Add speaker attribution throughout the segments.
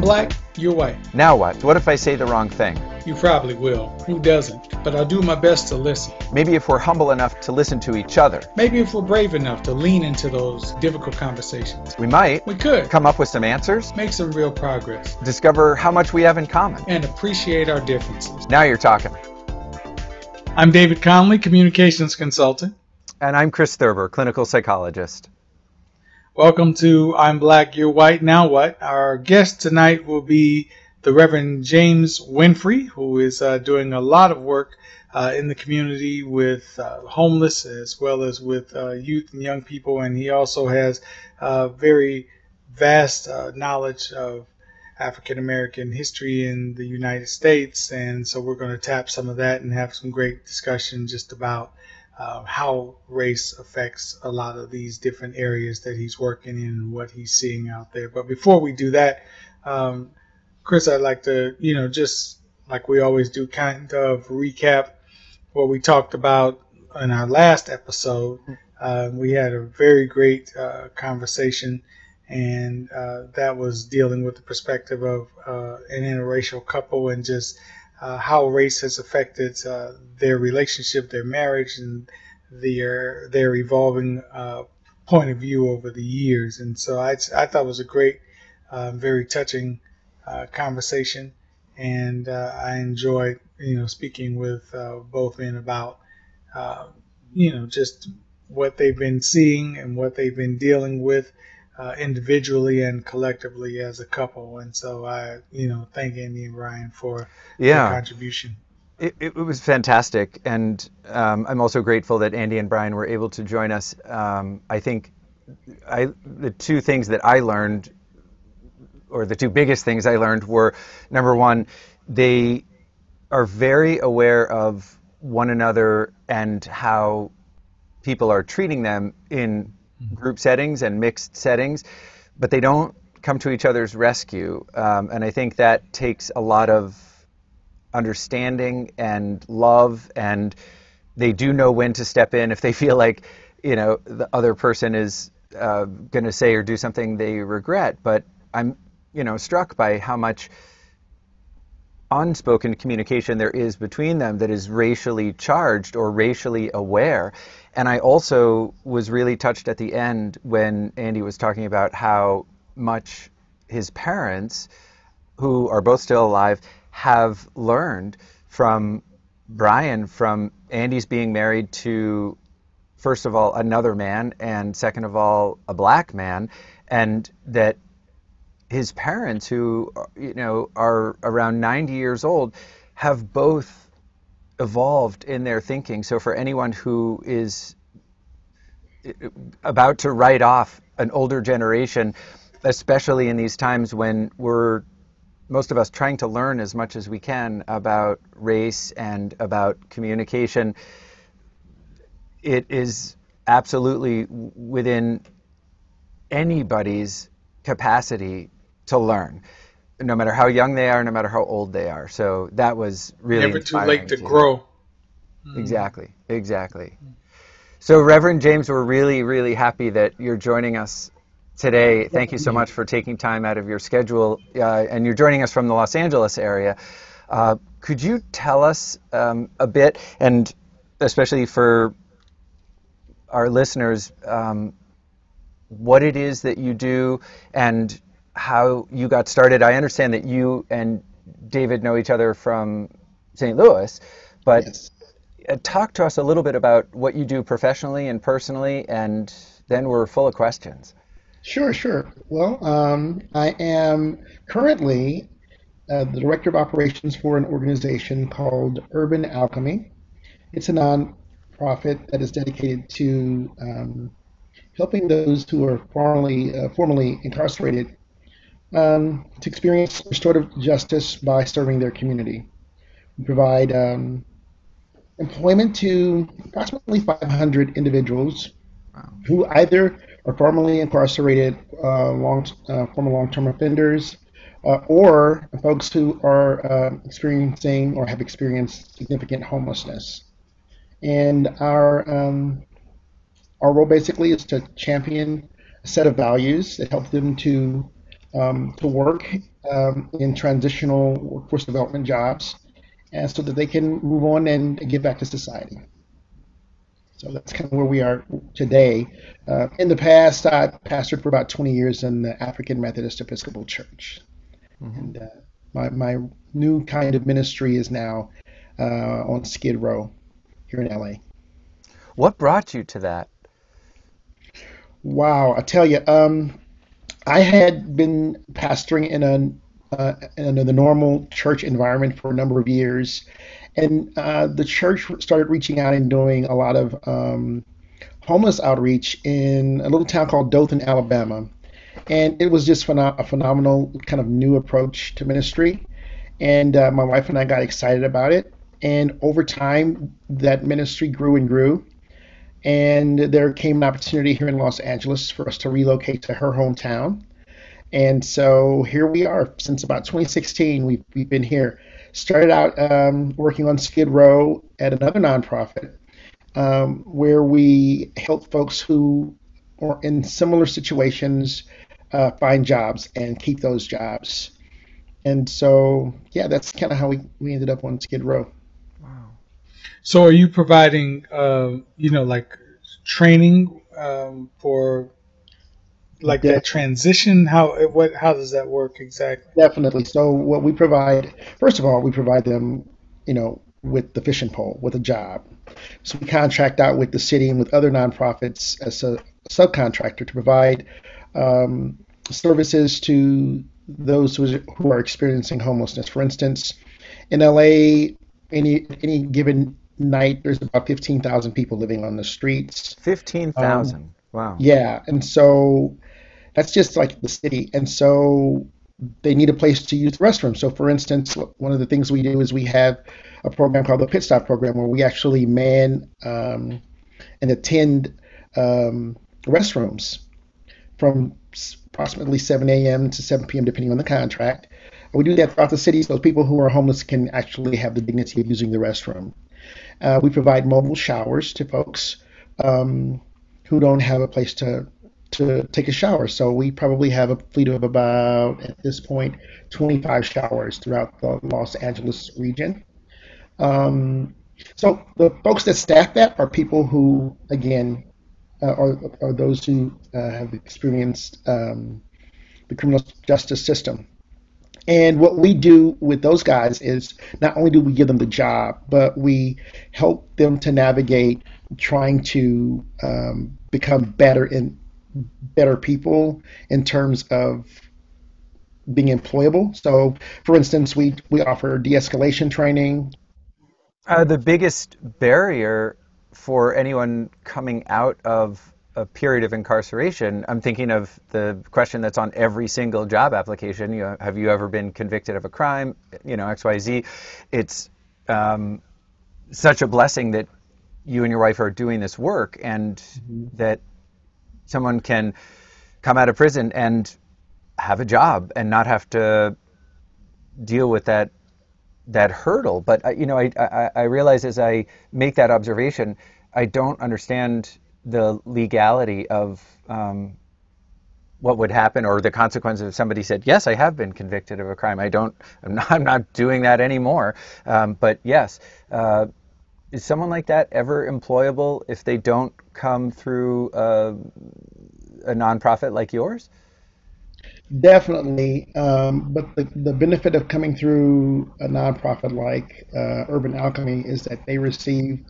Speaker 1: I'm black, you're white.
Speaker 2: Now what? What if I say the wrong thing?
Speaker 1: You probably will. Who doesn't? But I'll do my best to listen.
Speaker 2: Maybe if we're humble enough to listen to each other.
Speaker 1: Maybe if we're brave enough to lean into those difficult conversations.
Speaker 2: We might.
Speaker 1: We could.
Speaker 2: Come up with some answers.
Speaker 1: Make some real progress.
Speaker 2: Discover how much we have in common.
Speaker 1: And appreciate our differences.
Speaker 2: Now you're talking.
Speaker 1: I'm David Conley, communications consultant.
Speaker 2: And I'm Chris Thurber, clinical psychologist.
Speaker 1: Welcome to I'm Black, You're White, Now What? Our guest tonight will be the Reverend James Winfrey, who is uh, doing a lot of work uh, in the community with uh, homeless as well as with uh, youth and young people. And he also has uh, very vast uh, knowledge of African American history in the United States. And so we're going to tap some of that and have some great discussion just about uh, how race affects a lot of these different areas that he's working in and what he's seeing out there. But before we do that, um, Chris, I'd like to, you know, just like we always do, kind of recap what we talked about in our last episode. Uh, we had a very great uh, conversation, and uh, that was dealing with the perspective of uh, an interracial couple and just uh, how race has affected uh, their relationship, their marriage, and their their evolving uh, point of view over the years. And so I, I thought it was a great, uh, very touching uh, conversation, and uh, I enjoyed you know speaking with both men about you know just what they've been seeing and what they've been dealing with uh, individually and collectively as a couple. And so I, you know, thank Andy and Brian for yeah. their contribution.
Speaker 2: It, it, was fantastic, and um, I'm also grateful that Andy and Brian were able to join us. Um, I think I, the two things that I learned, or the two biggest things I learned, were number one, they are very aware of one another and how people are treating them in group settings and mixed settings, but they don't come to each other's rescue. Um, and I think that takes a lot of understanding and love, and they do know when to step in if they feel like, you know, the other person is uh, going to say or do something they regret. But I'm, you know, struck by how much unspoken communication there is between them that is racially charged or racially aware. And I also was really touched at the end when Andy was talking about how much his parents, who are both still alive, have learned from Brian, from Andy's being married to, first of all, another man, and second of all, a black man, and that his parents, who uh, you know are around 90 years old, have both evolved in their thinking. So for anyone who is uh, about to write off an older generation, especially in these times when we're most of us trying to learn as much as we can about race and about communication, it is absolutely within anybody's capacity to learn, no matter how young they are, no matter how old they are. So that was really
Speaker 1: never too late to, to grow.
Speaker 2: Exactly, exactly. So Reverend James, we're really, really happy that you're joining us today. Thank you so much for taking time out of your schedule, uh, and you're joining us from the Los Angeles area. Uh, could you tell us um, a bit, and especially for our listeners, um, what it is that you do and how you got started. I understand that you and David know each other from St. Louis, but yes. Uh, talk to us a little bit about what you do professionally and personally, and then we're full of questions.
Speaker 3: Sure, sure. Well, um, I am currently uh, the director of operations for an organization called Urban Alchemy. It's a nonprofit that is dedicated to um, helping those who are formerly uh, formerly incarcerated um, to experience restorative justice by serving their community. We provide um, employment to approximately 500 individuals wow. who either are formerly incarcerated, uh, long, uh, former long-term offenders, uh, or folks who are uh, experiencing or have experienced significant homelessness. And our um, our role basically is to champion a set of values that help them to um, to work um, in transitional workforce development jobs, and so that they can move on and give back to society. So that's kind of where we are today. Uh, in the past, I pastored for about 20 years in the African Methodist Episcopal Church. Mm-hmm. And uh, my, my new kind of ministry is now uh, on Skid Row here in LA.
Speaker 2: What brought you to that?
Speaker 3: Wow, I tell you, um, I had been pastoring in a uh, in the normal church environment for a number of years, and uh, the church started reaching out and doing a lot of um, homeless outreach in a little town called Dothan, Alabama, and it was just a phenomenal kind of new approach to ministry, and uh, my wife and I got excited about it, and over time that ministry grew and grew and there came an opportunity here in Los Angeles for us to relocate to her hometown. And so here we are since about 2016. We've, we've been here. Started out um, working on Skid Row at another nonprofit um, where we help folks who are in similar situations uh, find jobs and keep those jobs. And so, yeah, that's kind of how we, we ended up on Skid Row.
Speaker 1: So are you providing, uh, you know, like training um, for like yeah. that transition? How what how does that work exactly?
Speaker 3: Definitely. So what we provide, first of all, we provide them, you know, with the fishing pole, with a job. So we contract out with the city and with other nonprofits as a subcontractor to provide um, services to those who, who are experiencing homelessness. For instance, in LA, any any given night, there's about 15,000 people living on the streets.
Speaker 2: 15,000. Um, wow.
Speaker 3: Yeah. And so that's just like the city. And so they need a place to use the restroom. So, for instance, one of the things we do is we have a program called the Pit Stop Program where we actually man um, and attend um, restrooms from approximately 7 a.m. to 7 p.m., depending on the contract. And we do that throughout the city so people who are homeless can actually have the dignity of using the restroom. Uh, we provide mobile showers to folks um, who don't have a place to to take a shower. So we probably have a fleet of about at this point 25 showers throughout the Los Angeles region. Um, so the folks that staff that are people who, again, uh, are, are those who uh, have experienced um, the criminal justice system. And what we do with those guys is not only do we give them the job, but we help them to navigate trying to um, become better in better people in terms of being employable. So, for instance, we we offer de-escalation training.
Speaker 2: Uh, the biggest barrier for anyone coming out of a period of incarceration, I'm thinking of the question that's on every single job application. You know, have you ever been convicted of a crime? You know, X, Y, Z. It's um, such a blessing that you and your wife are doing this work, and mm-hmm. that someone can come out of prison and have a job and not have to deal with that that hurdle. But uh, you know, I, I, I realize as I make that observation, I don't understand the legality of um, what would happen or the consequences if somebody said, "Yes, I have been convicted of a crime. I don't. I'm not, I'm not doing that anymore." Um, but yes, uh, is someone like that ever employable if they don't come through a, a nonprofit like yours?
Speaker 3: Definitely, um, but the, the benefit of coming through a nonprofit like uh, Urban Alchemy is that they receive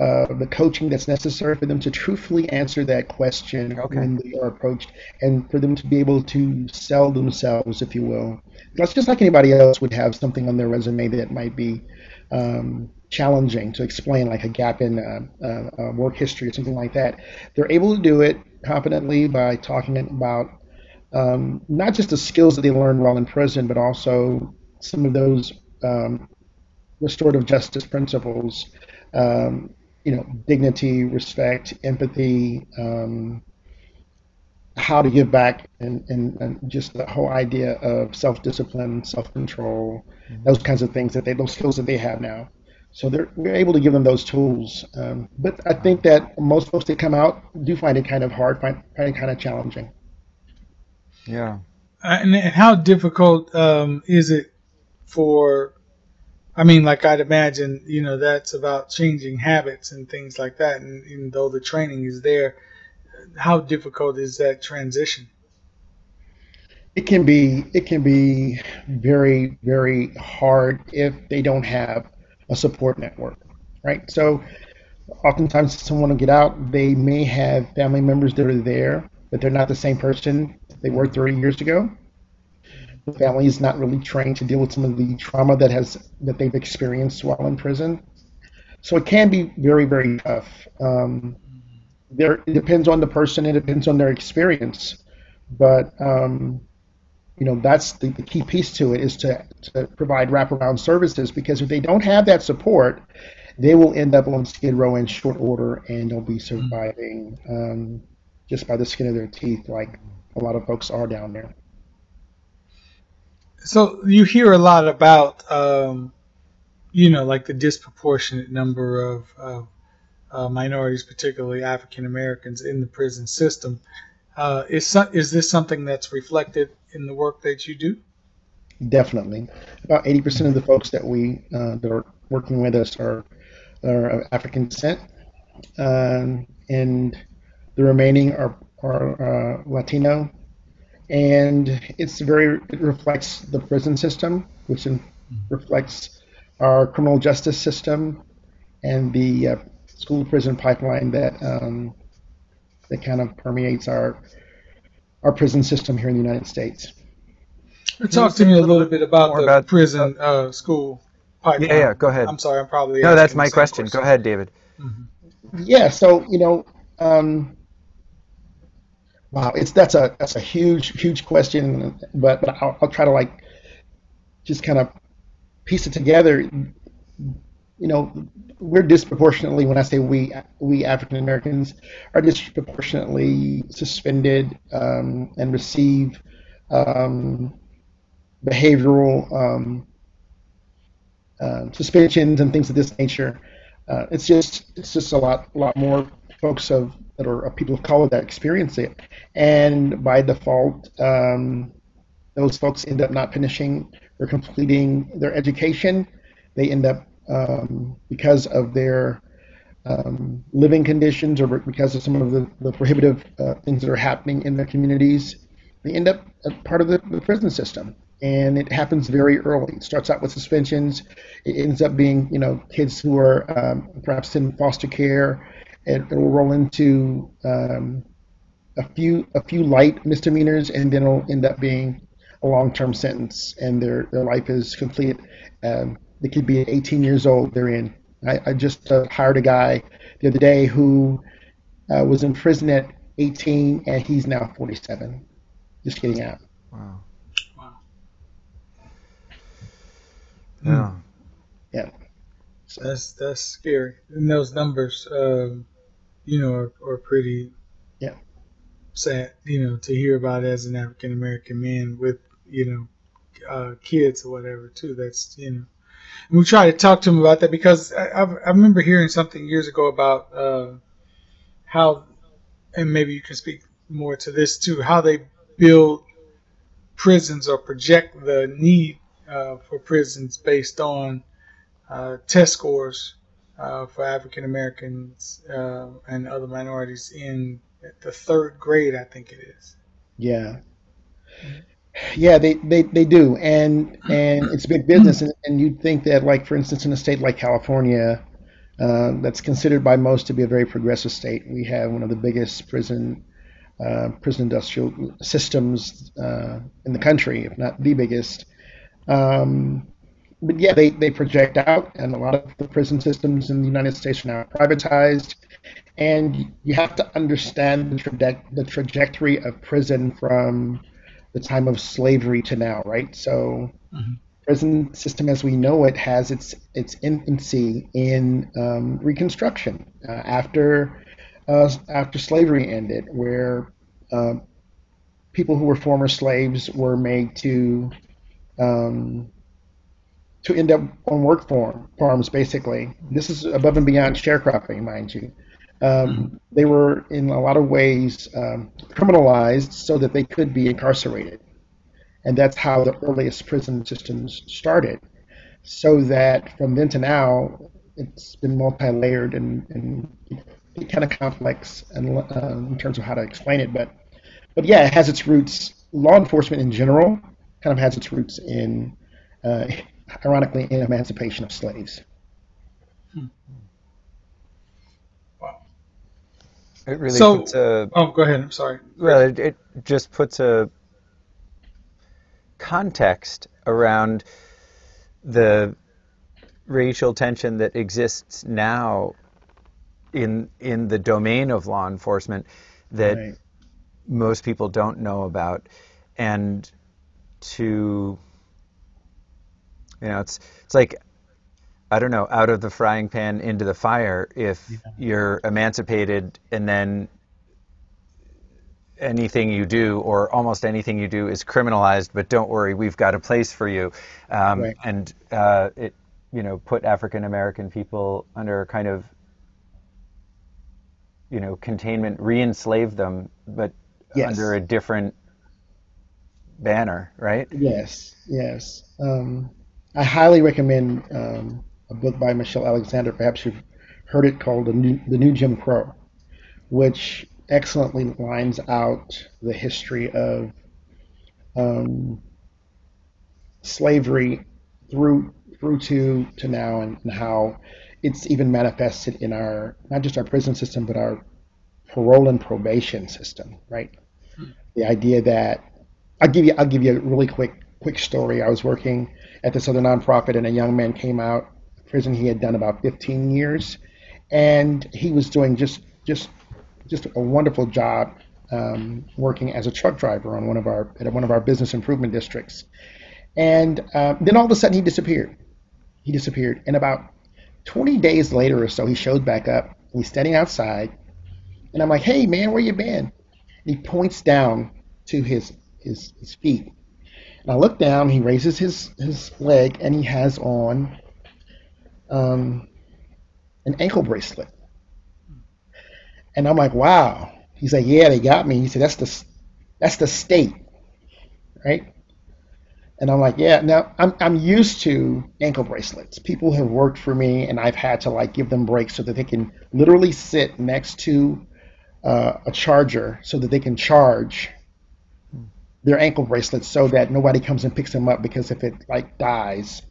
Speaker 3: uh, the coaching that's necessary for them to truthfully answer that question okay. when they are approached and for them to be able to sell themselves, if you will. That's just like anybody else would have something on their resume that might be um, challenging to explain, like a gap in uh, uh, work history or something like that. They're able to do it competently by talking about um, not just the skills that they learned while in prison, but also some of those um, restorative justice principles um, you know, dignity, respect, empathy, um, how to give back, and, and, and, just the whole idea of self-discipline, self-control, mm-hmm. those kinds of things that they, those skills that they have now. So they're we're able to give them those tools. Um, but I think that most folks that come out do find it kind of hard, find, find it kind of challenging.
Speaker 2: Yeah.
Speaker 1: and, and how difficult um, is it for? I mean, like I'd imagine, you know, that's about changing habits and things like that. And even though the training is there, how difficult is that transition?
Speaker 3: It can be it can be very very hard if they don't have a support network, right? So oftentimes someone will get out, they may have family members that are there, but they're not the same person they were 30 years ago. Family is not really trained to deal with some of the trauma that has that they've experienced while in prison. So it can be very, very tough. Um, there, it depends on the person. It depends on their experience, but um, you know that's the, the, key piece to it is to, to provide wraparound services because if they don't have that support, they will end up on Skid Row in short order and they'll be surviving um, just by the skin of their teeth, like a lot of folks are down there.
Speaker 1: So you hear a lot about, um, you know, like the disproportionate number of, of uh, minorities, particularly African Americans, in the prison system. Uh, is is this something that's reflected in the work that you do?
Speaker 3: Definitely, about eighty percent of the folks that we uh, that are working with us are are of African descent, um, and the remaining are are uh, Latino, and it's very it reflects the prison system, which in, reflects our criminal justice system, and the uh, school prison pipeline that um, that kind of permeates our our prison system here in the United States.
Speaker 1: Talk to me a little bit about the about, prison uh, school pipeline.
Speaker 2: Yeah, yeah, go ahead.
Speaker 1: I'm sorry, I'm probably
Speaker 2: no. That's my question. question. Go ahead, David.
Speaker 3: Mm-hmm. Yeah, so you know, um, wow, it's that's a that's a huge huge question, but but I'll, I'll try to like just kind of piece it together. You know, we're disproportionately when I say we we African Americans are disproportionately suspended um, and receive um, behavioral um, uh, suspensions and things of this nature. Uh, it's just it's just a lot lot more folks of that are people of color that experience it, and by default, um, those folks end up not finishing or completing their education. They end up um, because of their um, living conditions or because of some of the, the prohibitive uh, things that are happening in their communities. They end up part of the, the prison system and it happens very early. It starts out with suspensions. It ends up being, you know, kids who are um, perhaps in foster care. It, it will roll into um, a few a few light misdemeanors, and then it'll end up being a long-term sentence, and their their life is complete. Um, they could be 18 years old. They're in. I, I just uh, hired a guy the other day who uh, was in prison at 18, and he's now 47, just getting out.
Speaker 2: Wow.
Speaker 3: Yeah. Yeah.
Speaker 1: So. That's that's scary. And those numbers, um, you know, are, are pretty
Speaker 3: yeah
Speaker 1: sad. You know, to hear about as an African American man with you know uh, kids or whatever too. That's you know. And we try to talk to him about that because I, I, I remember hearing something years ago about uh, how, and maybe you can speak more to this too, how they build prisons or project the need uh, for prisons based on uh, test scores uh, for African Americans uh, and other minorities in the third grade, I think it is.
Speaker 3: Yeah. Yeah, they, they, they do, and and it's big business, and, and you'd think that, like for instance, in a state like California, uh, that's considered by most to be a very progressive state, we have one of the biggest prison uh, prison industrial systems uh, in the country, if not the biggest. Um, but yeah, they, they project out, and a lot of the prison systems in the United States are now privatized. And you have to understand the, traje- the trajectory of prison from the time of slavery to now, right? So, mm-hmm. prison system as we know it has its its infancy in um, Reconstruction uh, after uh, after slavery ended, where uh, people who were former slaves were made to um, to end up on work farm, farms, basically. This is above and beyond sharecropping, mind you. Um, mm-hmm. They were, in a lot of ways, um, criminalized so that they could be incarcerated. and that's how the earliest prison systems started. So that from then to now, it's been multi-layered and, and kind of complex and, uh, in terms of how to explain it. But but yeah, it has its roots. Law enforcement in general kind of has its roots in, uh, ironically, in emancipation of slaves. Hmm.
Speaker 1: Wow.
Speaker 2: It really
Speaker 1: so,
Speaker 2: puts a.
Speaker 1: Oh, go ahead. I'm sorry.
Speaker 2: Well, it, it just puts a context around the racial tension that exists now in in the domain of law enforcement that right. most people don't know about and to you know it's it's like I don't know out of the frying pan into the fire if yeah. you're emancipated and then anything you do or almost anything you do is criminalized but don't worry we've got a place for you um, right. and uh, it you know put African American people under kind of you know containment re-enslave them but yes. under a different banner, right?
Speaker 3: Yes, yes. Um, I highly recommend um, a book by Michelle Alexander. Perhaps you've heard it called The New, the New Jim Crow, which excellently lines out the history of um, slavery through through to to now and, and how it's even manifested in our not just our prison system but our parole and probation system, right? Hmm. The idea that I'll give you I'll give you a really quick quick story. I was working at this other nonprofit, and a young man came out of prison. He had done about 15 years, and he was doing just just just a wonderful job um, working as a truck driver on one of our at one of our business improvement districts. And uh, then all of a sudden, he disappeared. He disappeared, and about 20 days later or so, he showed back up. He's standing outside, and I'm like, "Hey, man, where you been?" And he points down to his his, his feet. And I look down, he raises his, his leg, and he has on um, an ankle bracelet. And I'm like, wow. He's like, yeah, they got me. He said, that's the, that's the state, right? And I'm like, yeah, now I'm, I'm used to ankle bracelets. People have worked for me, and I've had to like give them breaks so that they can literally sit next to uh, a charger so that they can charge their ankle bracelets so that nobody comes and picks them up because if it like dies,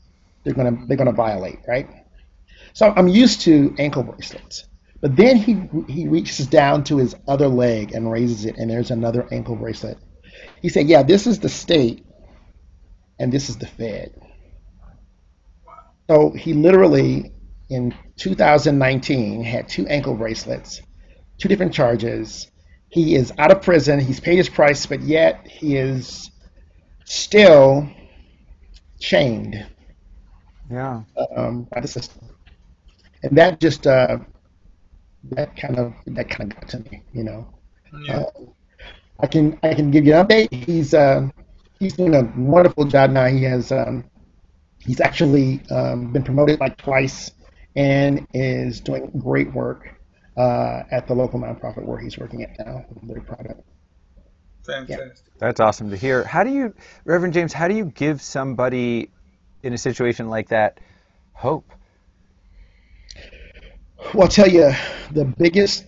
Speaker 3: they're gonna they're gonna violate, right? So I'm used to ankle bracelets. But then he he reaches down to his other leg and raises it, and there's another ankle bracelet. He said, "Yeah, this is the state, and this is the Fed." So he literally, in 2019, had two ankle bracelets, two different charges, he is out of prison. He's paid his price, but yet he is still chained.
Speaker 2: Yeah.
Speaker 3: Um, by the system, and that just uh, that kind of that kind of got to me, you know. Yeah. Uh, I can I can give you an update. He's uh, he's doing a wonderful job now. He has um, he's actually um, been promoted like twice and is doing great work uh, at the local nonprofit where he's working at now. I'm very proud of it.
Speaker 1: Fantastic.
Speaker 2: Yeah. That's awesome to hear. How do you, Reverend James, how do you give somebody in a situation like that hope?
Speaker 3: Well, I'll tell you, the biggest,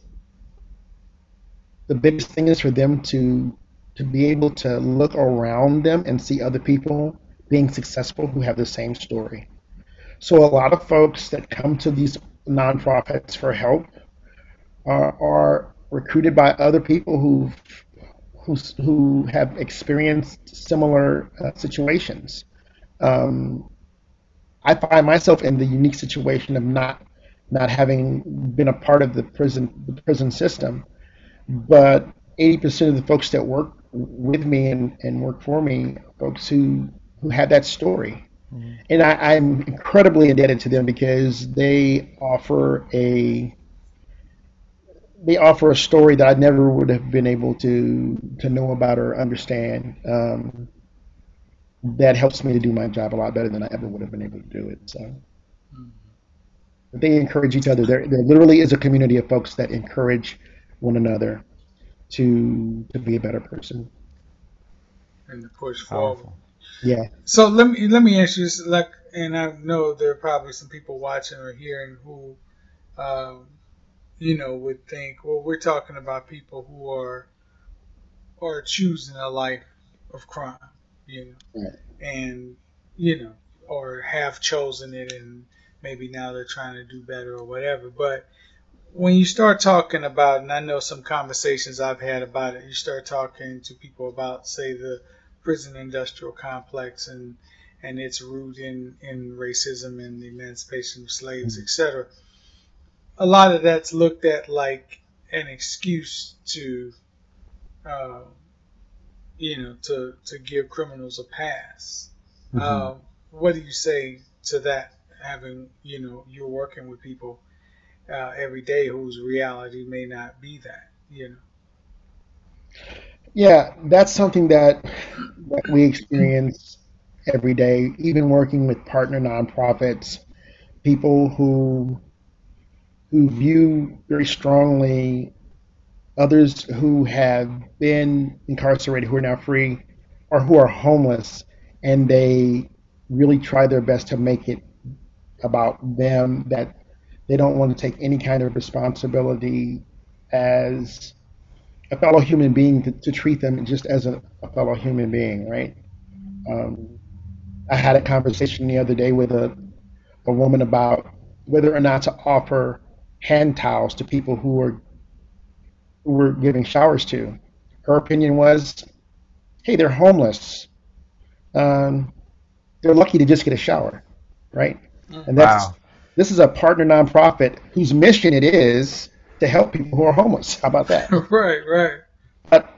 Speaker 3: the biggest thing is for them to to be able to look around them and see other people being successful who have the same story. So a lot of folks that come to these nonprofits for help are, are recruited by other people who who who have experienced similar uh, situations. Um, I find myself in the unique situation of not not having been a part of the prison the prison system, but 80% of the folks that work with me and, and work for me, folks who who had that story. Mm-hmm. And I, I'm incredibly indebted to them because they offer a they offer a story that I never would have been able to to know about or understand. Um, that helps me to do my job a lot better than I ever would have been able to do it. So mm-hmm. they encourage each other. There, there literally is a community of folks that encourage one another to to be a better person.
Speaker 1: and to push Powerful. forward.
Speaker 3: Yeah.
Speaker 1: So let me let me ask you this, like, and I know there are probably some people watching or hearing who, um, you know, would think, well, we're talking about people who are are choosing a life of crime, you know, right. and you know, or have chosen it, and maybe now they're trying to do better or whatever. But when you start talking about, and I know some conversations I've had about it, you start talking to people about, say, the prison industrial complex and and its root in, in racism and the emancipation of slaves, mm-hmm. etc. A lot of that's looked at like an excuse to, uh, you know, to to give criminals a pass. Mm-hmm. Uh, what do you say to that? Having you know, you're working with people uh, every day whose reality may not be that, you know.
Speaker 3: Yeah, that's something that, that we experience every day, even working with partner nonprofits, people who who view very strongly others who have been incarcerated who are now free or who are homeless and they really try their best to make it about them that they don't want to take any kind of responsibility as a fellow human being to, to treat them just as a, a fellow human being, right? Um, I had a conversation the other day with a, a woman about whether or not to offer hand towels to people who were who were giving showers to. Her opinion was, hey, they're homeless. Um, they're lucky to just get a shower, right? And that's wow. this is a partner nonprofit whose mission it is to help people who are homeless. How about that?
Speaker 1: right, right.
Speaker 3: But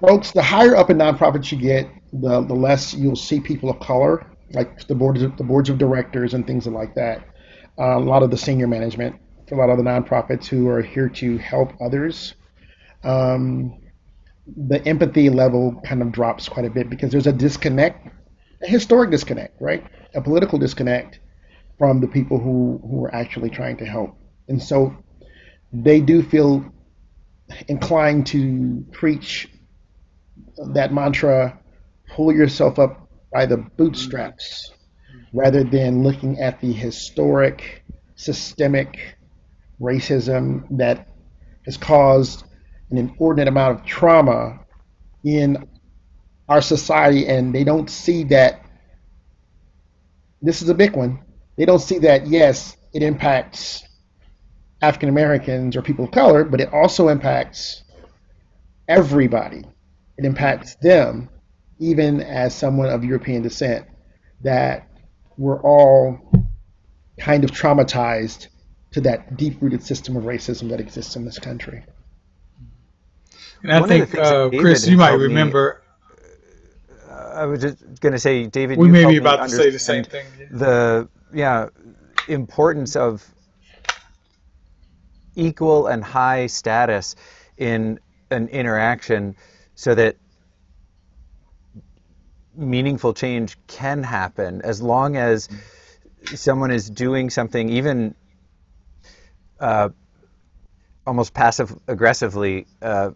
Speaker 3: folks, the higher up in nonprofits you get, the the less you'll see people of color, like the boards of, the boards of directors and things like that. Uh, a lot of the senior management for a lot of the nonprofits who are here to help others. Um, the empathy level kind of drops quite a bit because there's a disconnect, a historic disconnect, right? A political disconnect from the people who, who are actually trying to help. And so they do feel inclined to preach that mantra pull yourself up by the bootstraps rather than looking at the historic systemic racism that has caused an inordinate amount of trauma in our society and they don't see that this is a big one they don't see that yes it impacts African Americans or people of color, but it also impacts everybody. It impacts them, even as someone of European descent, that we're all kind of traumatized to that deep rooted system of racism that exists in this country.
Speaker 1: And I One think, uh, Chris, you might remember.
Speaker 2: Me, I was just going to say, David.
Speaker 1: We may be about to say the same thing.
Speaker 2: The yeah importance of equal and high status in an interaction so that meaningful change can happen as long as someone is doing something even uh, almost passive aggressively uh,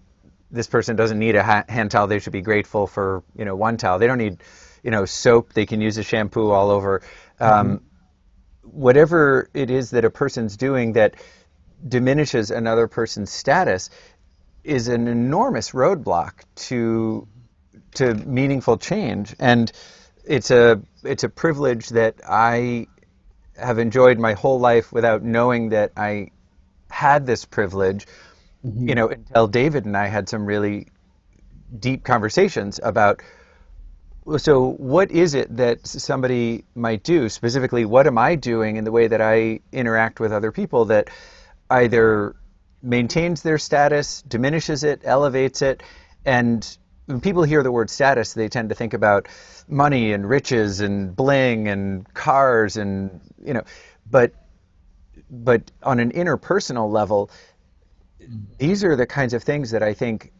Speaker 2: this person doesn't need a ha- hand towel. They should be grateful for you know one towel. They don't need you know soap. They can use a shampoo all over. Um, mm-hmm. whatever it is that a person's doing that diminishes another person's status is an enormous roadblock to to meaningful change. And it's a it's a privilege that I have enjoyed my whole life without knowing that I had this privilege mm-hmm. you know until David and I had some really deep conversations about so what is it that somebody might do specifically what am I doing in the way that I interact with other people that either maintains their status, diminishes it, elevates it, and when people hear the word status, they tend to think about money and riches and bling and cars and you know, but but on an interpersonal level, mm-hmm. these are the kinds of things that I think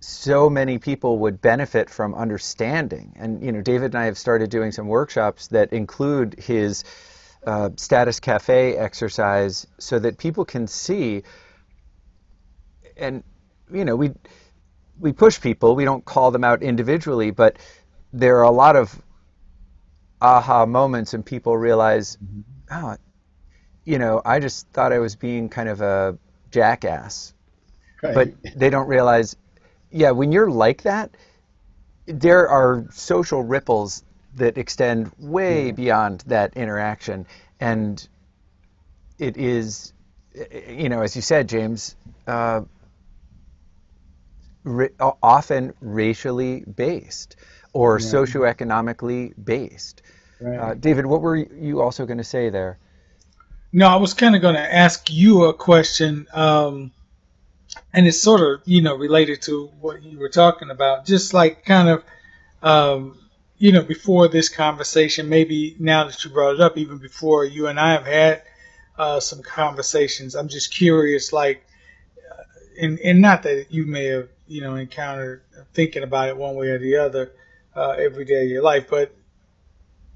Speaker 2: so many people would benefit from understanding. And you know, David and I have started doing some workshops that include his uh, status cafe exercise so that people can see and you know we we push people. We don't call them out individually, but there are a lot of aha moments, and people realize, oh, you know, I just thought I was being kind of a jackass,
Speaker 3: Right.
Speaker 2: but they don't realize, yeah, when you're like that, there are social ripples that extend way beyond that interaction, and it is, you know, as you said, James, uh, ra- often racially based or
Speaker 3: Yeah.
Speaker 2: socioeconomically based.
Speaker 3: right.
Speaker 2: Uh, David, what were you also going to say there?
Speaker 1: No, I was kind of going to ask you a question, um, and it's sort of you know related to what you were talking about. Just like kind of, um, you know, before this conversation, maybe now that you brought it up, even before you and I have had uh, some conversations, I'm just curious, like, uh, and and not that you may have you know encountered thinking about it one way or the other uh, every day of your life, but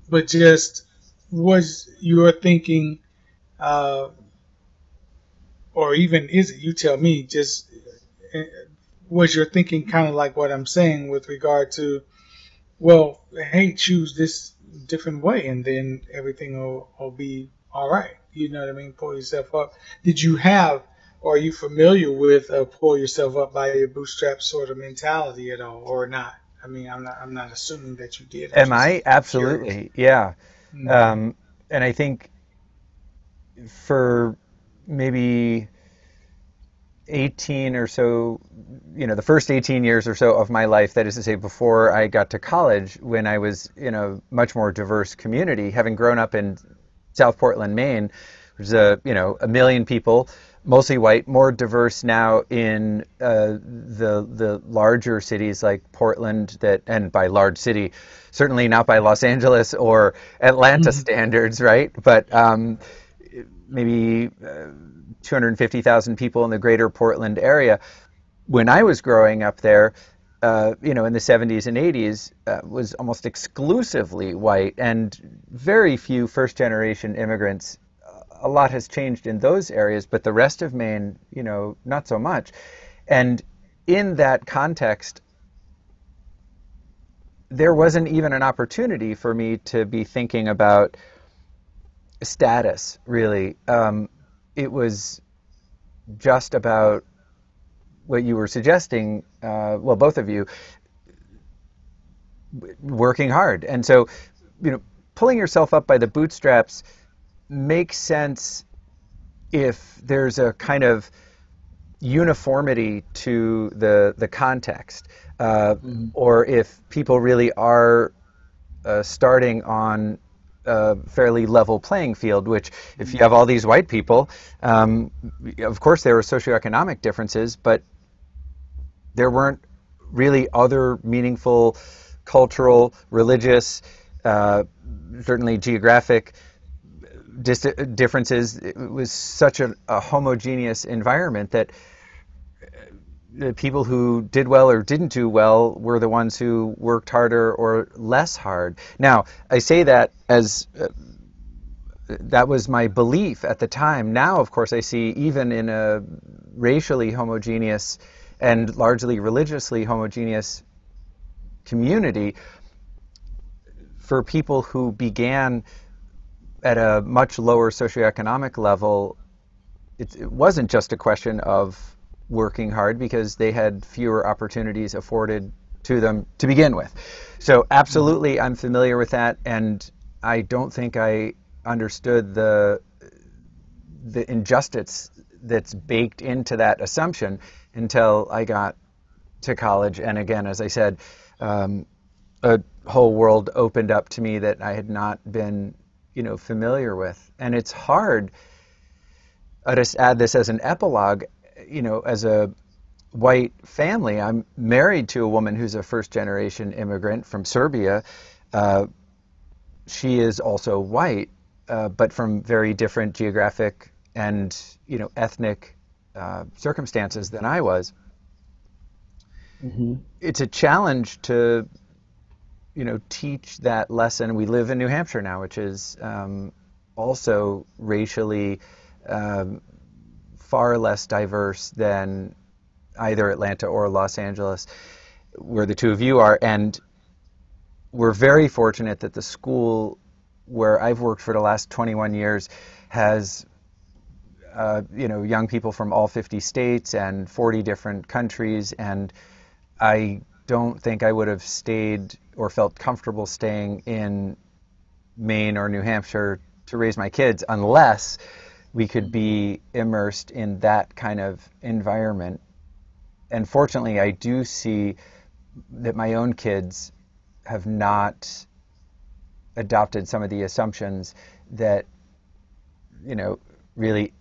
Speaker 1: but just was your thinking uh, or even is it? You tell me. Just uh, was your thinking kind of like what I'm saying with regard to, well, hey, choose this different way, and then everything will, will be all right. You know what I mean? Pull yourself up. Did you have, or are you familiar with, uh, pull yourself up by your bootstraps sort of mentality at all, or not? I mean, I'm not. I'm not assuming that you did. I'm
Speaker 2: Am I?
Speaker 1: curious.
Speaker 2: Absolutely. Yeah.
Speaker 1: Mhm.
Speaker 2: Um, and I think for maybe 18 or so, you know, the first 18 years or so of my life, that is to say, before I got to college, when I was in a much more diverse community, having grown up in South Portland, Maine, there's a, you know, a million people, mostly white, more diverse now in uh, the the larger cities like Portland, that, and by large city, certainly not by Los Angeles or Atlanta standards, right? But um, maybe uh, 250,000 people in the greater Portland area. When I was growing up there, uh, you know, in the 70s and 80s, uh, was almost exclusively white and very few first generation immigrants. A lot has changed in those areas, but the rest of Maine, you know, not so much. And in that context, there wasn't even an opportunity for me to be thinking about status, really. Um, it was just about what you were suggesting, uh, well, both of you, working hard. And so, you know, pulling yourself up by the bootstraps makes sense if there's a kind of uniformity to the the context, uh, or if people really are uh, starting on a fairly level playing field. Which, if you have all these white people, um, of course there were socioeconomic differences, but there weren't really other meaningful cultural, religious, uh, certainly geographic differences. It was such a, a homogeneous environment that the people who did well or didn't do well were the ones who worked harder or less hard. Now, I say that as uh, that was my belief at the time. Now, of course, I see even in a racially homogeneous and largely religiously homogeneous community, for people who began at a much lower socioeconomic level, it, it wasn't just a question of working hard because they had fewer opportunities afforded to them to begin with. So, absolutely, I'm familiar with that, and I don't think I understood the the injustice that's baked into that assumption until I got to college. And again, as I said, um, a whole world opened up to me that I had not been, you know, familiar with. And it's hard. I just add this as an epilogue. You know, as a white family, I'm married to a woman who's a first generation immigrant from Serbia. Uh, she is also white, uh, but from very different geographic and you know ethnic uh, circumstances than I was.
Speaker 3: hmm
Speaker 2: It's a challenge to you know teach that lesson. We live in New Hampshire now, which is um, also racially um, far less diverse than either Atlanta or Los Angeles, where the two of you are, and we're very fortunate that the school where I've worked for the last 21 years has uh, you know young people from all 50 states and 40 different countries, and I don't think I would have stayed or felt comfortable staying in Maine or New Hampshire to raise my kids unless we could be immersed in that kind of environment. And fortunately, I do see that my own kids have not adopted some of the assumptions that, you know, really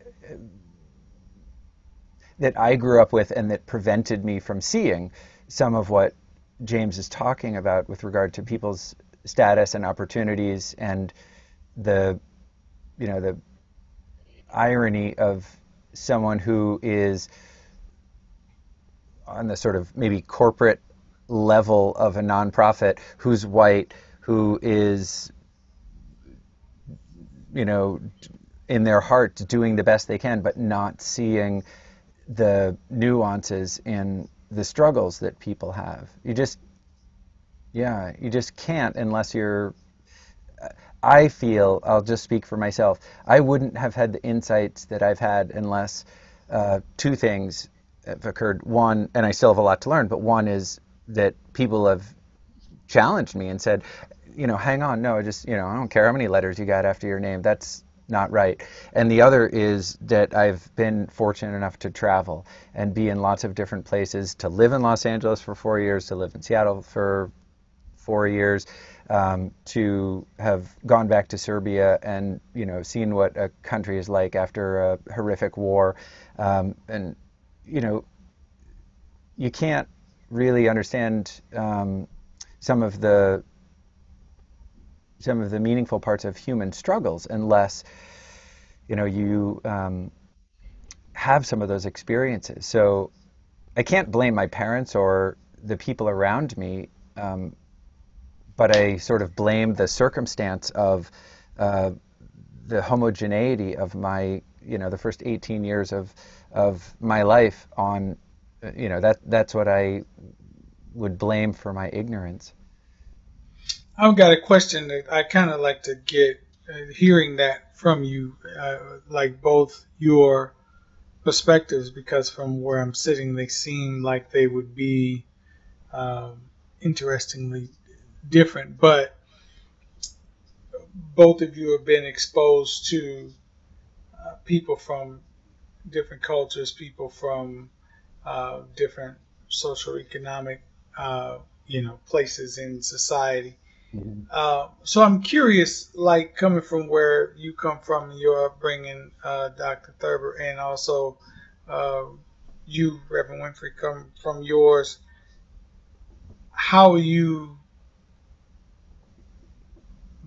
Speaker 2: that I grew up with and that prevented me from seeing some of what James is talking about with regard to people's status and opportunities and the you know the irony of someone who is on the sort of maybe corporate level of a nonprofit who's white who is you know in their heart doing the best they can but not seeing the nuances in the struggles that people have. You just yeah you just can't unless you're I feel, I'll just speak for myself, I wouldn't have had the insights that I've had unless uh, two things have occurred. One, and I still have a lot to learn, but one is that people have challenged me and said, you know, hang on, no, I just, you know, I don't care how many letters you got after your name. That's not right. And the other is that I've been fortunate enough to travel and be in lots of different places, to live in Los Angeles for four years, to live in Seattle for four years, um, to have gone back to Serbia and you know seen what a country is like after a horrific war, um, and you know you can't really understand um, some of the some of the meaningful parts of human struggles unless you know you um, have some of those experiences. So I can't blame my parents or the people around me um, but I sort of blame the circumstance of uh, the homogeneity of my, you know, the first 18 years of of my life on, you know, that that's what I would blame for my ignorance.
Speaker 1: I've got a question that I kind of like to get uh, hearing that from you, uh, like both your perspectives, because from where I'm sitting, they seem like they would be um, interestingly different, but both of you have been exposed to uh, people from different cultures, people from uh, different social economic, uh, you know, places in society. Mm-hmm. Uh, so I'm curious, like coming from where you come from, your upbringing, uh, Dr. Thurber, and also uh, you, Reverend Winfrey, come from yours. How you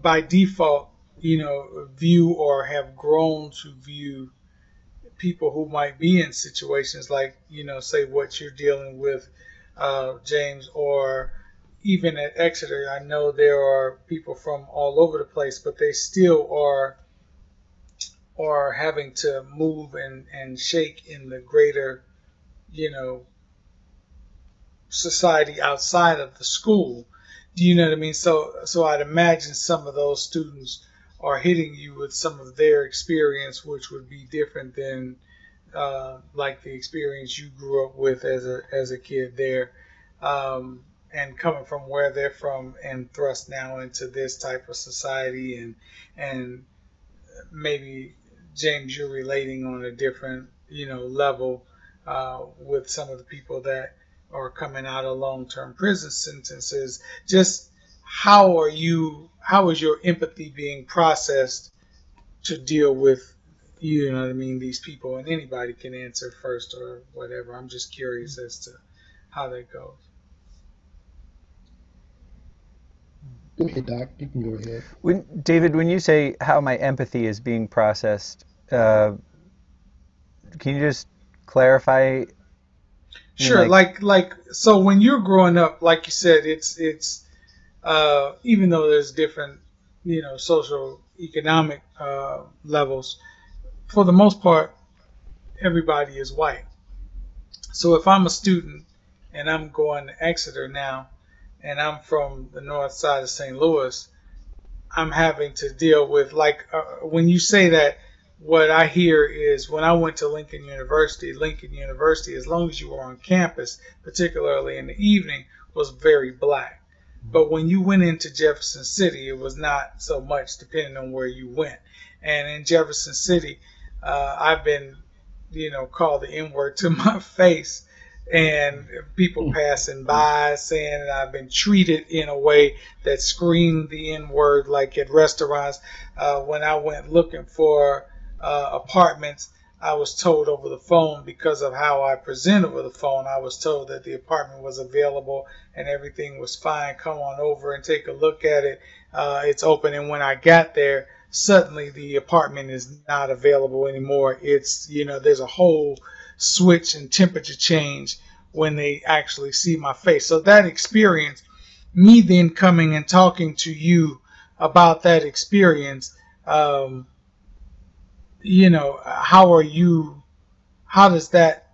Speaker 1: by default, you know, view or have grown to view people who might be in situations like, you know, say what you're dealing with, uh, James, or even at Exeter, I know there are people from all over the place, but they still are are having to move and, and shake in the greater, you know, society outside of the school. Do you know what I mean? So so I'd imagine some of those students are hitting you with some of their experience, which would be different than uh, like the experience you grew up with as a as a kid there, um, and coming from where they're from and thrust now into this type of society and and maybe James, you're relating on a different you know level uh, with some of the people that or coming out of long-term prison sentences just how are you how is your empathy being processed to deal with you know what i mean these people? And anybody can answer first or whatever. I'm just curious as to how that goes.
Speaker 3: Go ahead doc. You can go ahead.
Speaker 2: When david when you say how my empathy is being processed uh, can you just clarify
Speaker 1: Sure, like, like so when you're growing up, like you said, it's it's uh, even though there's different you know social economic uh, levels, for the most part, everybody is white. So if I'm a student and I'm going to Exeter now, and I'm from the north side of St. Louis, I'm having to deal with like uh, when you say that. What I hear is when I went to Lincoln University, Lincoln University, as long as you were on campus, particularly in the evening, was very black. But when you went into Jefferson City, it was not so much depending on where you went. And in Jefferson City, uh, I've been, you know, called the N word to my face and people hmm. passing by saying that I've been treated in a way that screamed the N word, like at restaurants. Uh, when I went looking for uh, apartments, I was told over the phone because of how I presented over the phone. I was told that the apartment was available and everything was fine. Come on over and take a look at it. Uh, it's open. And when I got there, suddenly the apartment is not available anymore. It's you know there's a whole switch and temperature change when they actually see my face. So that experience, me then coming and talking to you about that experience, um, you know, how are you? How does that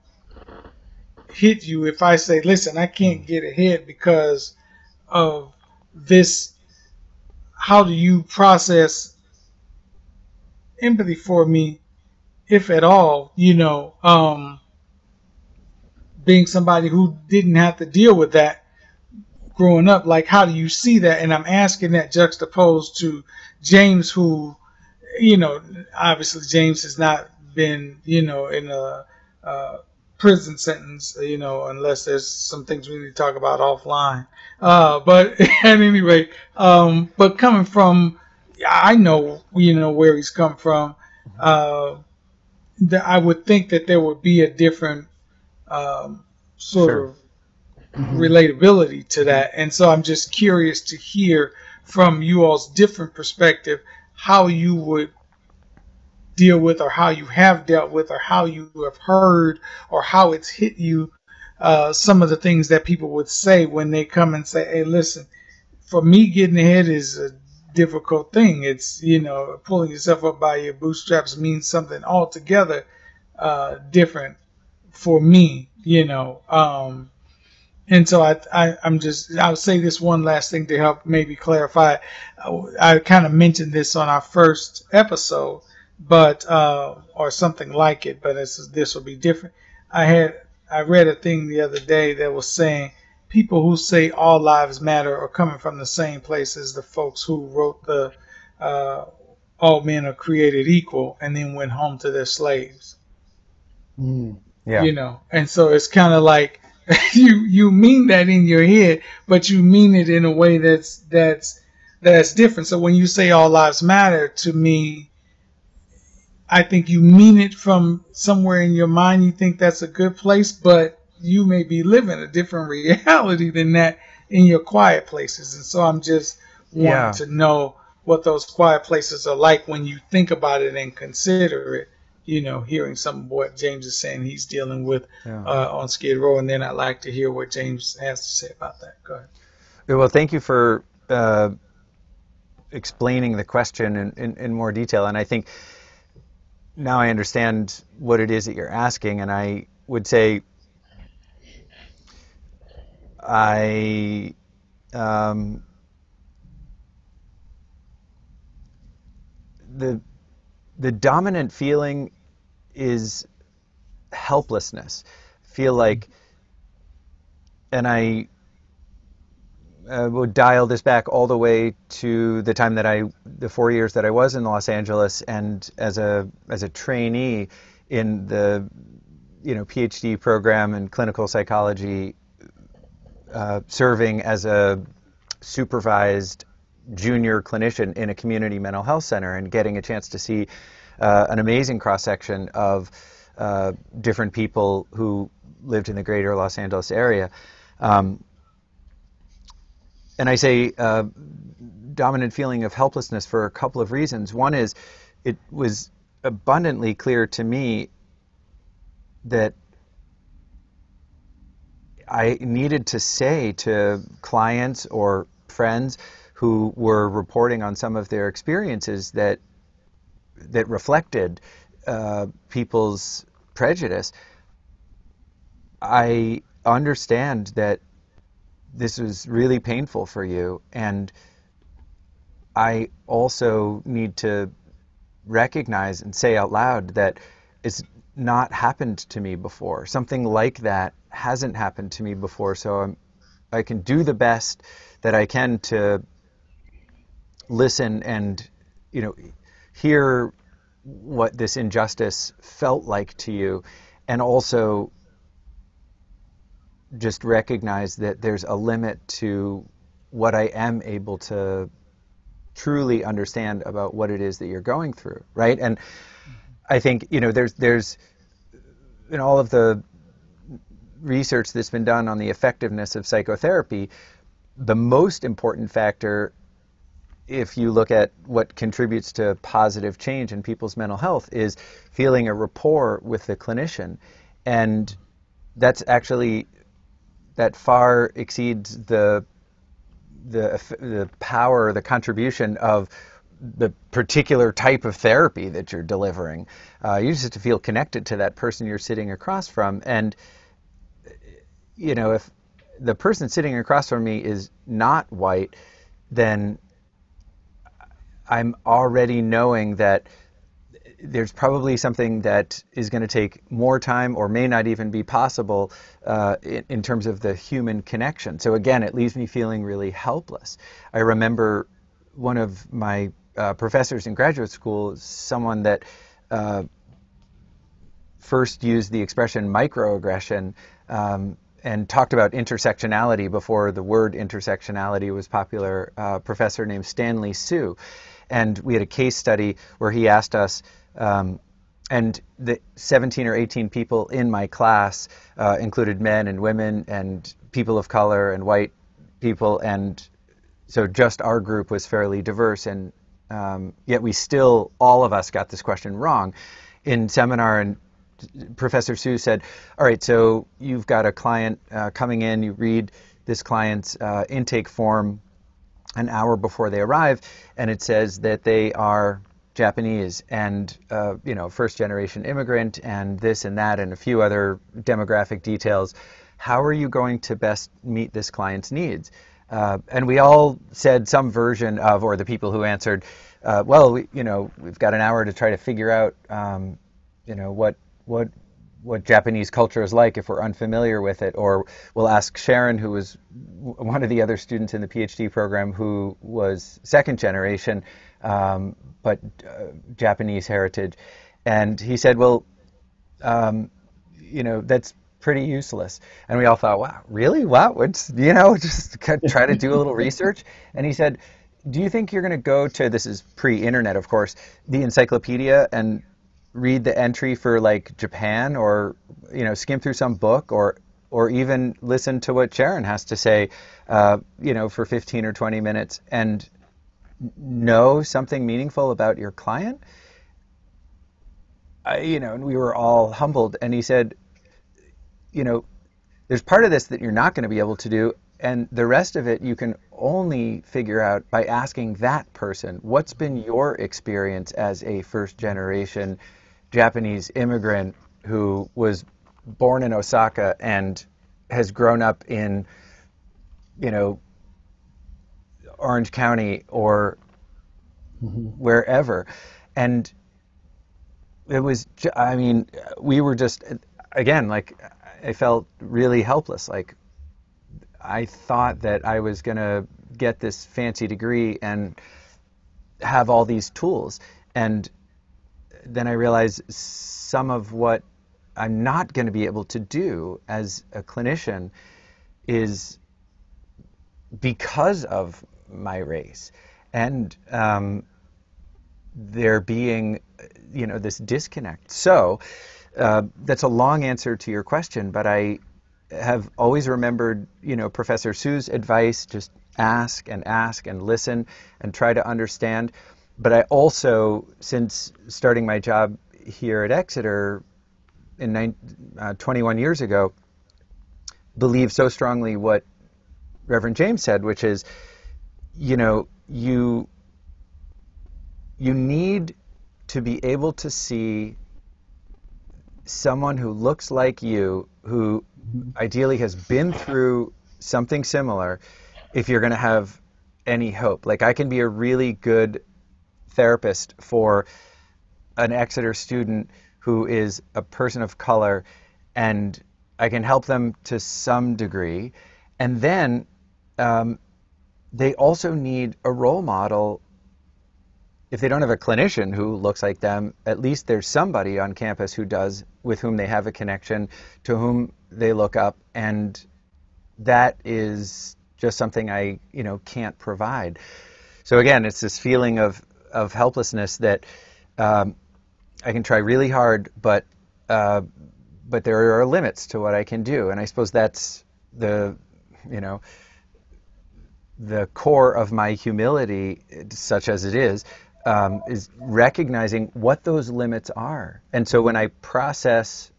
Speaker 1: hit you if I say, listen, I can't get ahead because of this? How do you process empathy for me if at all, you know, um, being somebody who didn't have to deal with that growing up, like how do you see that? And I'm asking that juxtaposed to James, who, you know, obviously James has not been, you know, in a, a prison sentence, you know, unless there's some things we need to talk about offline. Uh, but at any rate, um, but coming from, I know, you know, where he's come from. Uh, that I would think that there would be a different um, sort sure. of relatability to that. And so I'm just curious to hear from you all's different perspective how you would deal with or how you have dealt with or how you have heard or how it's hit you uh, some of the things that people would say when they come and say hey listen for me getting ahead is a difficult thing. It's you know pulling yourself up by your bootstraps means something altogether uh, different for me. You know, um, and so I, I I'm just I'll say this one last thing to help maybe clarify. I, I kind of mentioned this on our first episode, but uh, or something like it, but this this will be different. I had I read a thing the other day that was saying people who say all lives matter are coming from the same place as the folks who wrote the uh, all men are created equal and then went home to their slaves.
Speaker 2: Mm. Yeah.
Speaker 1: You know, and so it's kind of like you you mean that in your head, but you mean it in a way that's that's that's different. So when you say all lives matter to me, I think you mean it from somewhere in your mind. You think that's a good place, but you may be living a different reality than that in your quiet places. And so I'm just wanting yeah. to know what those quiet places are like when you think about it and consider it. You know, hearing some of what James is saying he's dealing with yeah. uh, on Skid Row, and then I'd like to hear what James has to say about that. Go ahead.
Speaker 2: Well, thank you for uh, explaining the question in, in, in more detail, and I think now I understand what it is that you're asking, and I would say I um, the the dominant feeling is helplessness. Feel like, and I uh, would dial this back all the way to the time that I, the four years that I was in Los Angeles, and as a as a trainee in the, you know, PhD program in clinical psychology uh, serving as a supervised junior clinician in a community mental health center and getting a chance to see an amazing cross section of uh, different people who lived in the greater Los Angeles area. Um, and I say uh, dominant feeling of helplessness for a couple of reasons. One is it was abundantly clear to me that I needed to say to clients or friends who were reporting on some of their experiences that that reflected uh, people's prejudice I understand that this was really painful for you, and I also need to recognize and say out loud that it's not happened to me before. Something like that hasn't happened to me before, so I'm, I can do the best that I can to listen and you know hear what this injustice felt like to you, and also just recognize that there's a limit to what I am able to truly understand about what it is that you're going through, right? And I think you know there's there's in all of the research that's been done on the effectiveness of psychotherapy, the most important factor if you look at what contributes to positive change in people's mental health is feeling a rapport with the clinician and that's actually that far exceeds the the the power, the contribution of the particular type of therapy that you're delivering. Uh, you just have to feel connected to that person you're sitting across from, and you know if the person sitting across from me is not white, then I'm already knowing that there's probably something that is going to take more time or may not even be possible uh, in, in, terms of the human connection. So again, it leaves me feeling really helpless. I remember one of my uh, professors in graduate school, someone that uh, first used the expression microaggression um, and talked about intersectionality before the word intersectionality was popular, uh, professor named Stanley Sue. And we had a case study where he asked us, um, and the 17 or 18 people in my class uh, included men and women and people of color and white people, and so just our group was fairly diverse, and um, yet we still, all of us, got this question wrong. In seminar, and Professor Sue said, "All right, so you've got a client uh, coming in. You read this client's uh, intake form an hour before they arrive, and it says that they are Japanese and uh, you know first generation immigrant and this and that and a few other demographic details. How are you going to best meet this client's needs? Uh, and we all said some version of, or the people who answered, uh, well, we, you know, we've got an hour to try to figure out, um, you know, what what what Japanese culture is like if we're unfamiliar with it, or we'll ask Sharon, who was one of the other students in the PhD program who was second generation, um, but uh, Japanese heritage, and he said, well, um, you know, that's pretty useless. And we all thought, wow, really? Wow, it's, you know, just try to do a little research. And he said, do you think you're going to go to, this is pre-internet, of course, the encyclopedia and read the entry for like Japan or, you know, skim through some book or, or even listen to what Sharon has to say, uh, you know, for 15 or 20 minutes and know something meaningful about your client? I, you know, and we were all humbled. And he said, you know, there's part of this that you're not going to be able to do, and the rest of it you can only figure out by asking that person, what's been your experience as a first generation Japanese immigrant who was born in Osaka and has grown up in, you know, Orange County or mm-hmm. wherever. And it was, I mean, we were just, again, like, I felt really helpless. Like, I thought that I was going to get this fancy degree and have all these tools. And then I realized some of what I'm not going to be able to do as a clinician is because of my race. And um, there being, you know, this disconnect. So uh, that's a long answer to your question, but I have always remembered, you know, Professor Sue's advice: just ask and ask and listen and try to understand. But I also, since starting my job here at Exeter in nine, uh, 21 years ago, believe so strongly what Reverend James said, which is, you know, you you need to be able to see someone who looks like you, who ideally has been through something similar, if you're going to have any hope. Like I can be a really good therapist for an Exeter student who is a person of color and I can help them to some degree. And then um, they also need a role model. If they don't have a clinician who looks like them, at least there's somebody on campus who does, with whom they have a connection, to whom they look up, and that is just something I, you know, can't provide. So again, it's this feeling of of helplessness that um, I can try really hard, but uh, but there are limits to what I can do, and I suppose that's the, you know, the core of my humility, such as it is, um, is recognizing what those limits are. And so when I process,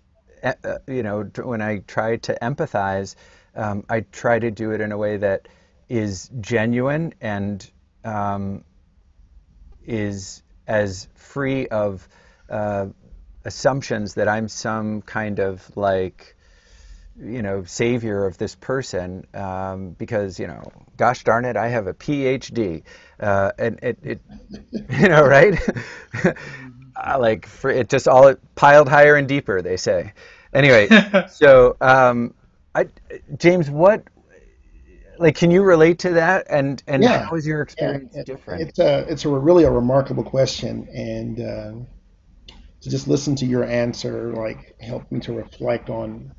Speaker 2: uh, you know, when I try to empathize, um, I try to do it in a way that is genuine and um, is as free of uh, assumptions that I'm some kind of like, you know, savior of this person um, because, you know, gosh darn it, I have a PhD. Uh, and it, it, you know, right? like, for it just all piled higher and deeper, they say. Anyway, so, um, I, James, what, like, can you relate to that? And, and
Speaker 3: Yeah.
Speaker 2: how is your experience
Speaker 3: Yeah,
Speaker 2: different?
Speaker 3: It's a it's a really a remarkable question, and uh, to just listen to your answer like helped me to reflect on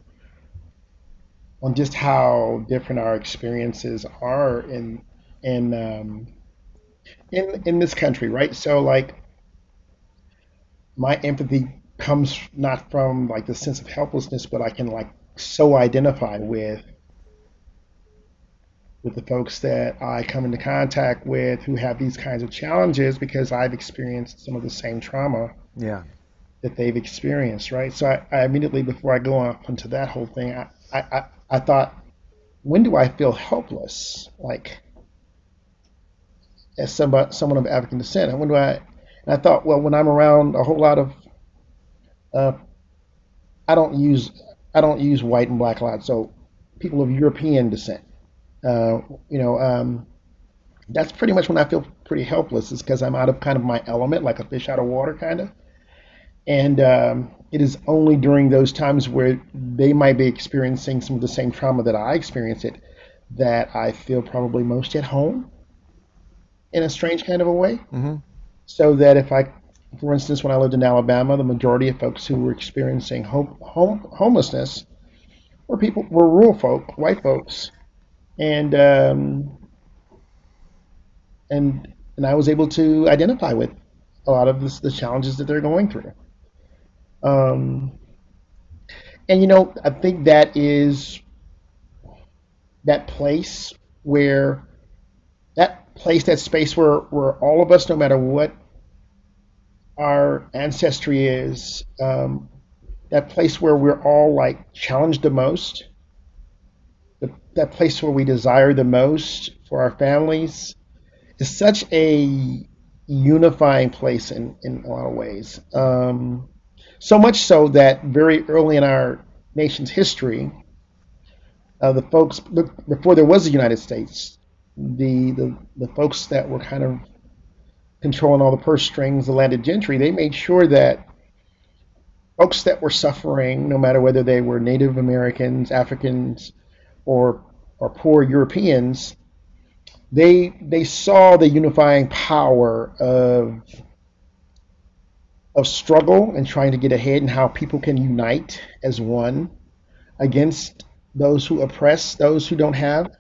Speaker 3: on just how different our experiences are in in um, in in this country, right? So like my empathy comes not from like the sense of helplessness, but I can like so identify with with the folks that I come into contact with who have these kinds of challenges because I've experienced some of the same trauma
Speaker 2: yeah.
Speaker 3: that they've experienced, right? So I, I immediately, before I go off into that whole thing, I, I, I, I thought, when do I feel helpless? Like, as somebody, someone of African descent, and when do I? And I thought, well, when I'm around a whole lot of, uh, I don't use, I don't use white and black a lot, so people of European descent, uh, you know, um, that's pretty much when I feel pretty helpless, is because I'm out of kind of my element, like a fish out of water, kind of. And um, it is only during those times where they might be experiencing some of the same trauma that I experienced it that I feel probably most at home in a strange kind of a way.
Speaker 2: hmm
Speaker 3: So that if I, for instance, when I lived in Alabama, the majority of folks who were experiencing home, home, homelessness were people, were rural folk, white folks. And, um, and, and I was able to identify with a lot of this, the challenges that they're going through. Um, and you know, I think that is that place where that place, that space where where all of us, no matter what our ancestry is, um, that place where we're all like challenged the most, that place where we desire the most for our families, is such a unifying place in in a lot of ways. Um, so much so that very early in our nation's history, uh, the folks before there was the United States, the, the the folks that were kind of controlling all the purse strings, the landed gentry, they made sure that folks that were suffering, no matter whether they were Native Americans, Africans, or or poor Europeans, they they saw the unifying power of of struggle and trying to get ahead and how people can unite as one against those who oppress those who don't have.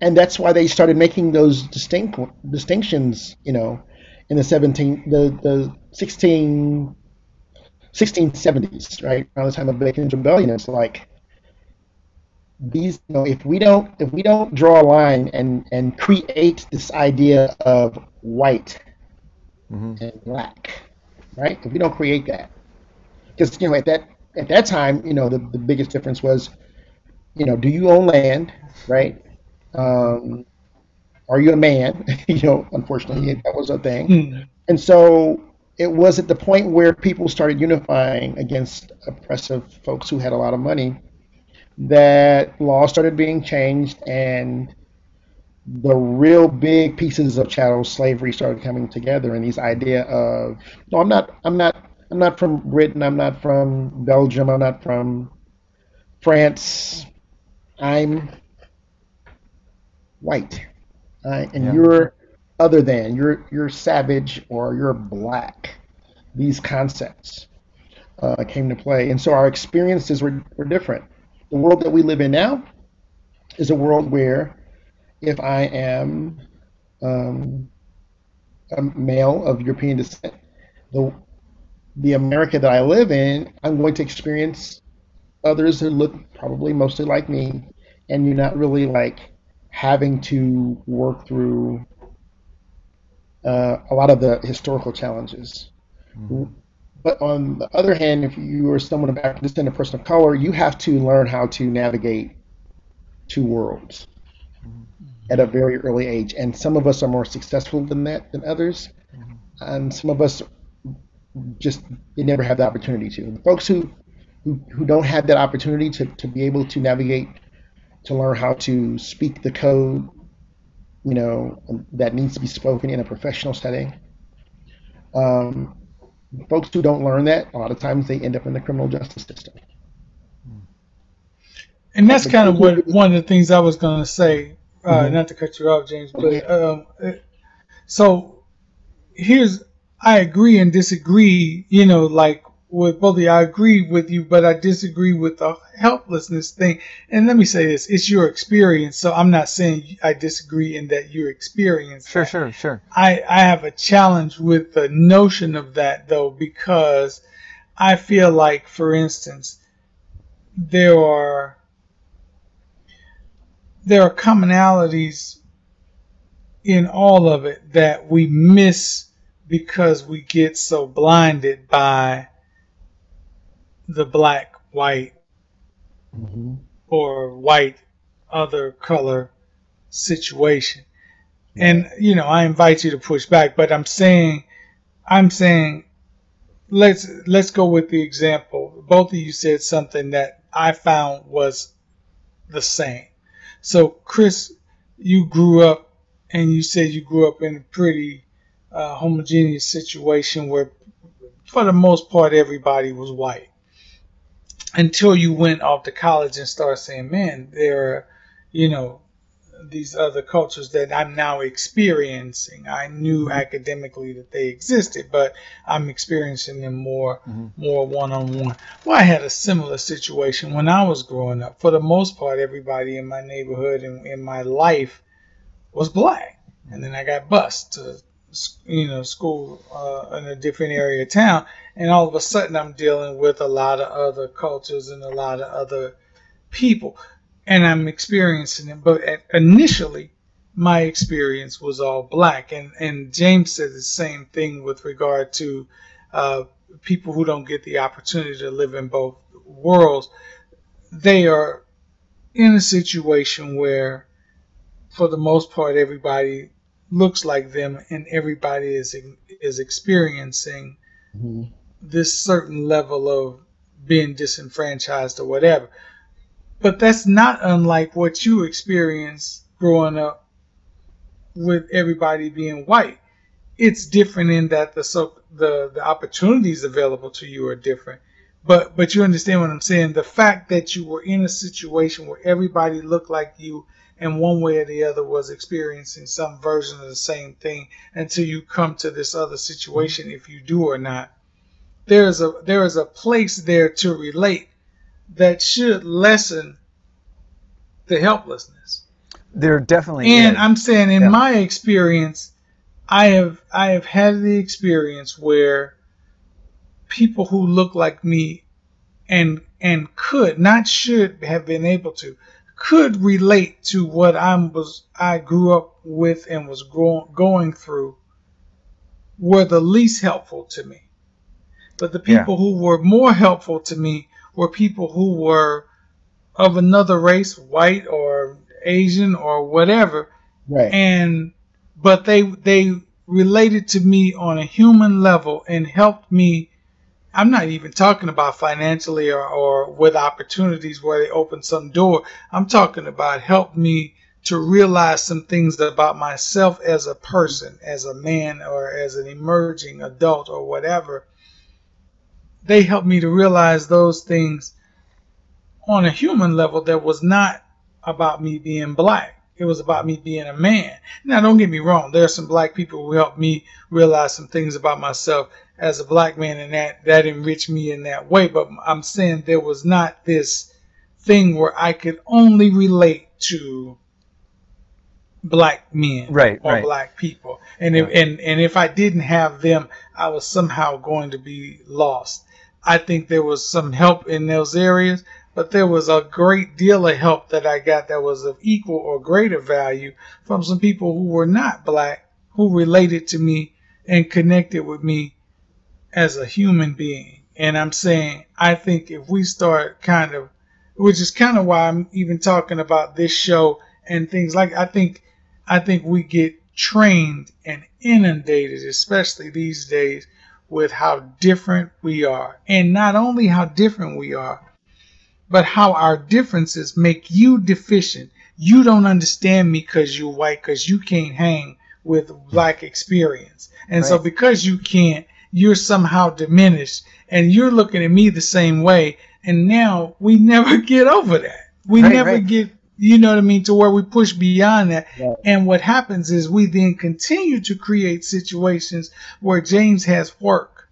Speaker 3: And that's why they started making those distinct distinctions, you know, in the 17 the the 16 1670s, right? Around the time of Bacon's Rebellion, it's like these, you know, if we don't if we don't draw a line and and create this idea of white
Speaker 2: hmm
Speaker 3: and black, right? If we don't create that, because you know at that at that time, you know the, the biggest difference was, you know, do you own land, right? Um, are you a man? you know, unfortunately that was a thing,
Speaker 1: Hmm.
Speaker 3: and so it was at the point where people started unifying against oppressive folks who had a lot of money that laws started being changed and the real big pieces of chattel slavery started coming together and these idea of no i'm not i'm not i'm not from britain i'm not from belgium i'm not from france. I'm white. Uh, and
Speaker 2: Yeah.
Speaker 3: you're other than you're you're savage or you're black. These concepts uh, came to play. And so our experiences were, were different the world that we live in now is a world where if i am um, a male of european descent the the america that i live in i'm going to experience others who look probably mostly like me and you're not really like having to work through uh, a lot of the historical challenges. But on the other hand, if you are someone of African descent, a person of color, you have to learn how to navigate two worlds at a very early age. And some of us are more successful than that than others, and some of us just they never have the opportunity to. The folks who who, who don't have that opportunity to, to be able to navigate, to learn how to speak the code, you know, that needs to be spoken in a professional setting. Um, folks who don't learn that, a lot of times they end up in the criminal justice system.
Speaker 1: And that's kind of what one of the things I was going to say. Uh,
Speaker 3: Mhm.
Speaker 1: Not to cut you off, James, but um, so here's I agree and disagree. You know, like with both I agree with you, but I disagree with the helplessness thing. And let me say this: it's your experience, so I'm not saying I disagree in that your experience.
Speaker 2: Sure, sure, sure.
Speaker 1: I, I have a challenge with the notion of that though because I feel like, for instance, there are there are commonalities in all of it that we miss because we get so blinded by the black, white, or white other color situation. And you know, I invite you to push back, but I'm saying I'm saying let's let's go with the example. Both of you said something that I found was the same. So Chris, you grew up and you said you grew up in a pretty uh, homogeneous situation where for the most part everybody was white until you went off to college and started saying, man, there are, you know, these other cultures that I'm now experiencing. I knew mm-hmm. academically that they existed, but I'm experiencing them more, mm-hmm. more one on one. Well, I had a similar situation when I was growing up. For the most part, everybody in my neighborhood and in my life was black, and then I got bused to, you know, school uh, in a different area of town, and all of a sudden I'm dealing with a lot of other cultures and a lot of other people and I'm experiencing it. But initially, my experience was all black, and and James said the same thing with regard to uh, people who don't get the opportunity to live in both worlds. They are in a situation where, for the most part, everybody looks like them, and everybody is is experiencing
Speaker 3: Mhm.
Speaker 1: this certain level of being disenfranchised or whatever. But that's not unlike what you experienced growing up with everybody being white. It's different in that the so the the opportunities available to you are different. But but you understand what I'm saying? The fact that you were in a situation where everybody looked like you and one way or the other was experiencing some version of the same thing until you come to this other situation if you do or not there's a there is a place there to relate that should lessen the helplessness.
Speaker 2: There definitely
Speaker 1: And
Speaker 2: is.
Speaker 1: I'm saying in
Speaker 2: Yeah.
Speaker 1: my experience, I have I have had the experience where people who look like me and and could not should have been able to could relate to what I was I grew up with and was grow, going through were the least helpful to me. But the
Speaker 2: Yeah.
Speaker 1: people who were more helpful to me were people who were of another race, white or Asian or whatever,
Speaker 3: Right.
Speaker 1: and but they they related to me on a human level and helped me. I'm not even talking about financially or, or with opportunities where they open some door. I'm talking about help me to realize some things about myself as a person, as a man, or as an emerging adult, or whatever. They helped me to realize those things on a human level that was not about me being black. It was about me being a man. Now, don't get me wrong. There are some black people who helped me realize some things about myself as a black man, and that that enriched me in that way. But I'm saying there was not this thing where I could only relate to black men
Speaker 2: right,
Speaker 1: or
Speaker 2: right.
Speaker 1: black people. And if, and and if I didn't have them, I was somehow going to be lost. I think there was some help in those areas, but there was a great deal of help that I got that was of equal or greater value from some people who were not black, who related to me and connected with me as a human being. And I'm saying, I think if we start kind of, which is kind of why I'm even talking about this show and things like, I think, I think we get trained and inundated, especially these days, with how different we are. And not only how different we are, but how our differences make you deficient. You don't understand me because you're white, because you can't hang with black experience. And right. so because you can't, you're somehow diminished and you're looking at me the same way. And now we never get over that. We right, never right. get, you know what I mean, to where we push beyond that. And what happens is we then continue to create situations where James has work.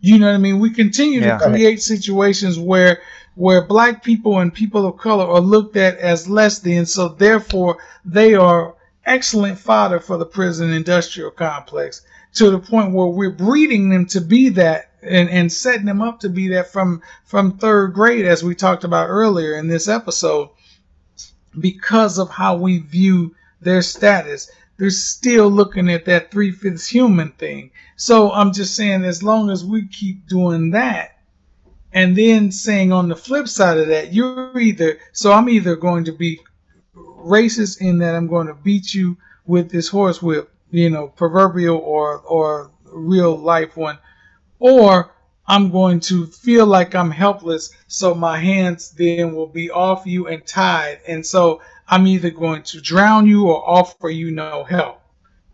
Speaker 1: You know what I mean? We continue yeah. to create situations where where black people and people of color are looked at as less than, so therefore they are excellent fodder for the prison industrial complex to the point where we're breeding them to be that and, and setting them up to be that from from third grade as we talked about earlier in this episode because of how we view their status. They're still looking at that three-fifths human thing. So i'm just saying as long as we keep doing that and then saying on the flip side of that you're either so i'm either going to be racist in that i'm going to beat you with this horsewhip you know, proverbial or or real life one, or I'm going to feel like I'm helpless, so my hands then will be off you and tied, and so I'm either going to drown you or offer you no help.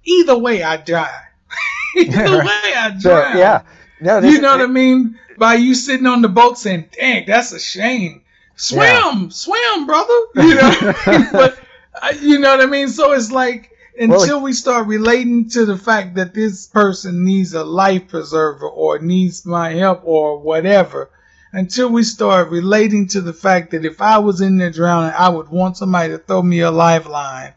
Speaker 1: Either way, I die. either way, I drown. So,
Speaker 2: yeah.
Speaker 1: No, you know it, what I mean? By you sitting on the boat saying, "Dang, that's a shame." Swim, yeah. swim, brother. You know, but uh, you know what I mean. So it's like until well, we start relating to the fact that this person needs a life preserver or needs my help or whatever, until we start relating to the fact that if I was in there drowning, I would want somebody to throw me a lifeline.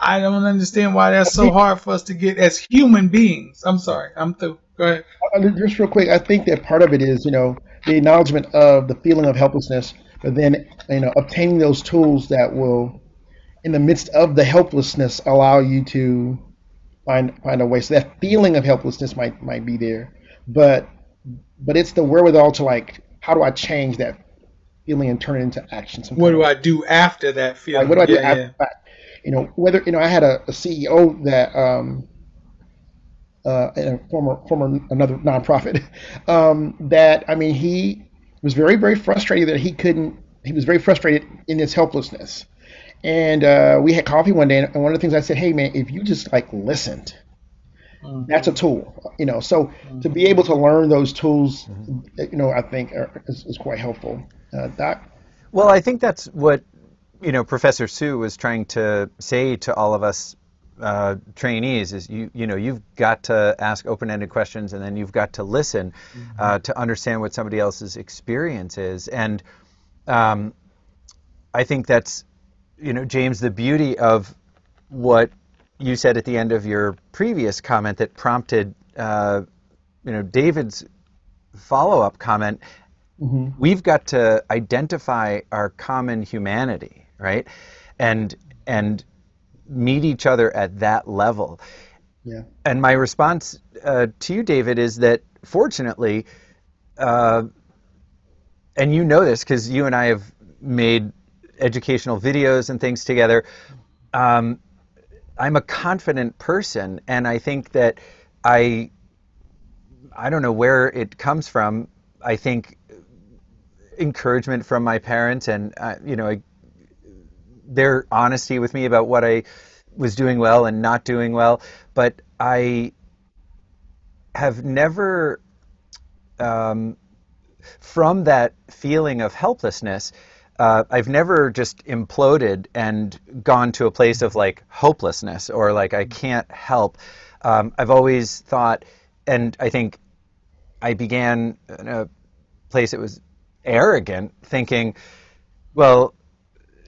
Speaker 1: I don't understand why that's so hard for us to get as human beings. I'm sorry, I'm through. Go ahead.
Speaker 3: Uh, just real quick, I think that part of it is, you know, the acknowledgement of the feeling of helplessness, but then, you know, obtaining those tools that will in the midst of the helplessness allow you to find find a way. So that feeling of helplessness might might be there, but but it's the wherewithal to like how do I change that feeling and turn it into action?
Speaker 1: What do I do after that feeling?
Speaker 3: Like, what do I yeah, do after that? You know, whether you know, I had a, a CEO that um, uh, a former former another nonprofit um, that I mean he was very very frustrated that he couldn't. He was very frustrated in his helplessness and uh, we had coffee one day, and one of the things I said, "Hey, man, if you just like listened, mm-hmm. that's a tool, you know." So mm-hmm. to be able to learn those tools, mm-hmm. you know, I think are, is, is, quite helpful. Uh, Doc.
Speaker 2: Well, I think that's what you know Professor Sue was trying to say to all of us uh, trainees is you you know you've got to ask open-ended questions and then you've got to listen mm-hmm. uh, to understand what somebody else's experience is and um, I think that's you know, James, the beauty of what you said at the end of your previous comment that prompted, uh, you know, David's follow-up comment. Mm-hmm. We've got to identify our common humanity, right, and and meet each other at that level.
Speaker 3: Yeah.
Speaker 2: And my response uh, to you, David, is that fortunately, uh, and you know this because you and I have made educational videos and things together. Um, I'm a confident person, and I think that I I don't know where it comes from. I think encouragement from my parents, and uh, you know, I, their honesty with me about what I was doing well and not doing well. But I have never, um, from that feeling of helplessness, uh, I've never just imploded and gone to a place of like hopelessness or like I can't help. Um, I've always thought, and I think I began in a place that was arrogant, thinking, well,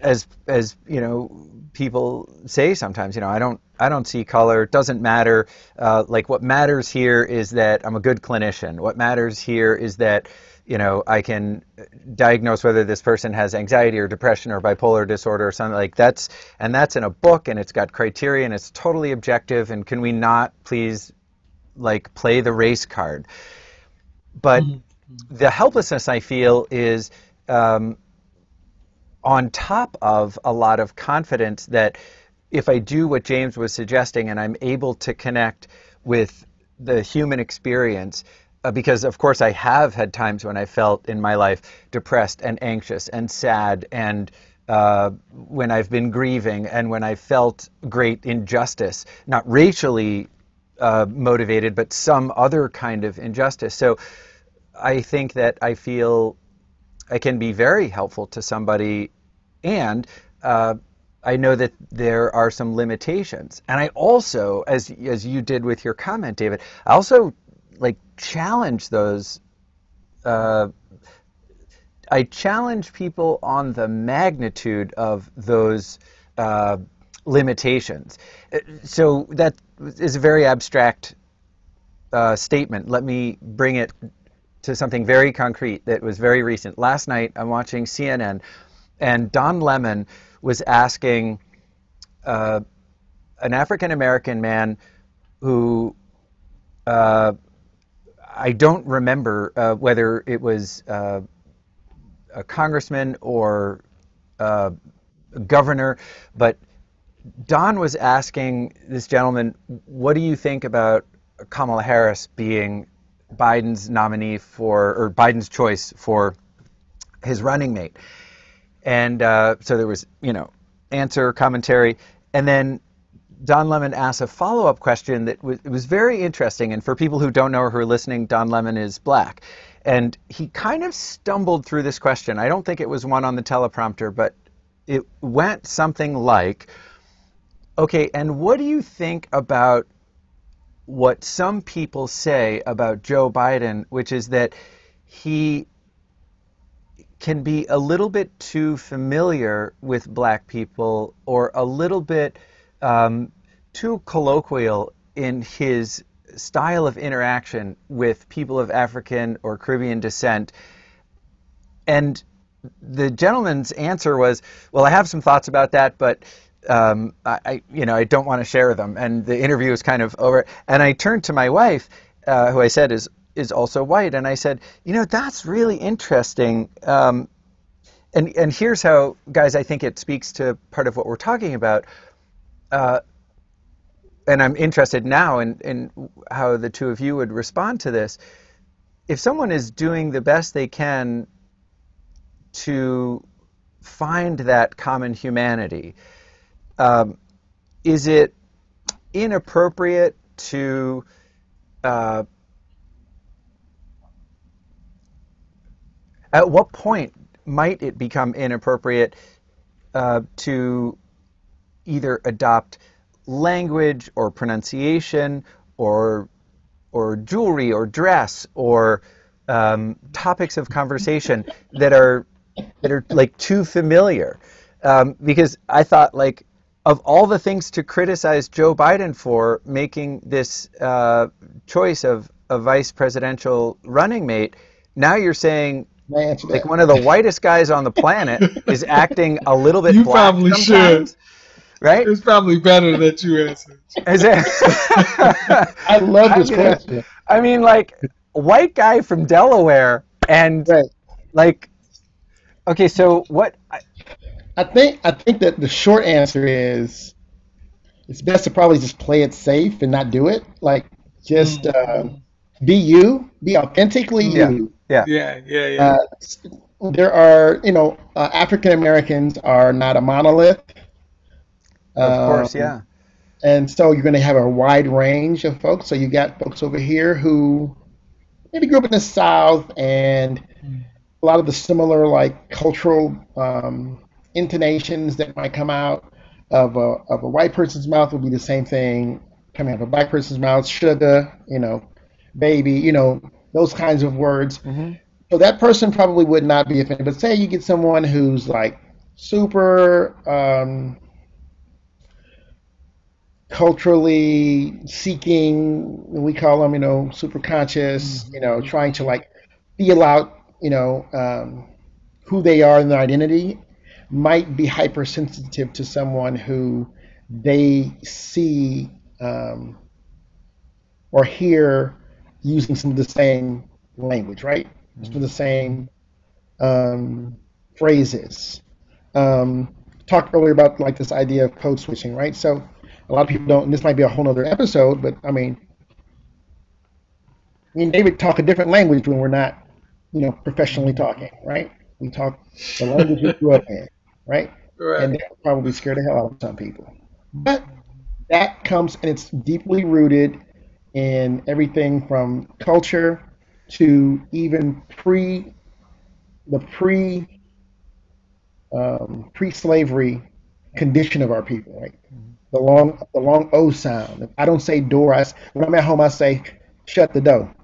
Speaker 2: as as you know, people say sometimes, you know, I don't I don't see color. It doesn't matter. Uh, like what matters here is that I'm a good clinician. What matters here is that you know, I can diagnose whether this person has anxiety or depression or bipolar disorder or something like that's and that's in a book and it's got criteria and it's totally objective and can we not please like play the race card but mm-hmm. the helplessness I feel is um, on top of a lot of confidence that if I do what James was suggesting and I'm able to connect with the human experience uh, because of course I have had times when I felt in my life depressed and anxious and sad and uh, when I've been grieving and when I felt great injustice, not racially uh, motivated, but some other kind of injustice. So I think that I feel I can be very helpful to somebody, and uh, I know that there are some limitations. And I also, as as you did with your comment, David, I also like challenge those. Uh, I challenge people on the magnitude of those uh, limitations. Uh, so that is a very abstract uh, statement. Let me bring it to something very concrete that was very recent. Last night, I'm watching CNN, and Don Lemon was asking uh, an African American man who uh, I don't remember uh, whether it was uh, a congressman or uh, a governor, but Don was asking this gentleman, "What do you think about Kamala Harris being Biden's nominee for or Biden's choice for his running mate?" And uh, so there was, you know, answer commentary, and then Don Lemon asked a follow up question that was, was very interesting. And for people who don't know or who are listening, Don Lemon is black. And he kind of stumbled through this question. I don't think it was one on the teleprompter, but it went something like Okay, and what do you think about what some people say about Joe Biden, which is that he can be a little bit too familiar with black people or a little bit um, too colloquial in his style of interaction with people of African or Caribbean descent. And the gentleman's answer was, "Well, I have some thoughts about that, but um, I, you know, I don't want to share them." And the interview was kind of over. And I turned to my wife, uh, who I said is is also white, and I said, "You know, that's really interesting." Um, and and here's how, guys, I think it speaks to part of what we're talking about uh, and I'm interested now in, in how the two of you would respond to this. If someone is doing the best they can to find that common humanity, um, is it inappropriate to uh, at what point might it become inappropriate uh, to either adopt language or pronunciation or or jewelry or dress or um, topics of conversation that are that are like too familiar. Um, because I thought like of all the things to criticize Joe Biden for making this uh, choice of a vice presidential running mate, now you're saying like one of the whitest guys on the planet is acting a little bit
Speaker 1: you
Speaker 2: black
Speaker 1: probably
Speaker 2: sometimes.
Speaker 1: should
Speaker 2: right?
Speaker 1: It's probably better that you answered.
Speaker 2: Is it?
Speaker 3: I love this
Speaker 2: I mean,
Speaker 3: question.
Speaker 2: I mean, like white guy from Delaware, and
Speaker 3: Right.
Speaker 2: like, okay, so what? I,
Speaker 3: I think I think that the short answer is it's best to probably just play it safe and not do it. Like just uh, be you, be authentically
Speaker 2: Yeah.
Speaker 3: you.
Speaker 2: Yeah.
Speaker 1: Yeah, yeah, yeah.
Speaker 3: Uh, there are, you know, uh, African Americans are not a monolith.
Speaker 2: Of course,
Speaker 3: Um,
Speaker 2: yeah.
Speaker 3: And so you're going to have a wide range of folks. So you got folks over here who maybe grew up in the South and a lot of the similar like cultural um, intonations that might come out of a, of a white person's mouth would be the same thing coming out of a black person's mouth. Sugar, you know, baby, you know, those kinds of words. So that person probably would not be offended. But say you get someone who's like super um, culturally seeking, we call them, you know, super conscious, you know, trying to like feel out, you know, um, who they are and their identity, might be hypersensitive to someone who they see um, or hear using some of the same language, right? Some of the same um, phrases. Um, talked earlier about like this idea of code switching, right? So a lot of people don't. And this might be a whole other episode, but I mean, me and David talk a different language when we're not, you know, professionally talking, right? We talk the language we grew up in, right?
Speaker 1: right.
Speaker 3: And that would probably scare the hell out of some people. But that comes and it's deeply rooted in everything from culture to even pre the pre um, pre-slavery condition of our people, right? The long the long O sound. If I don't say door, I, when I'm at home I say shut the door.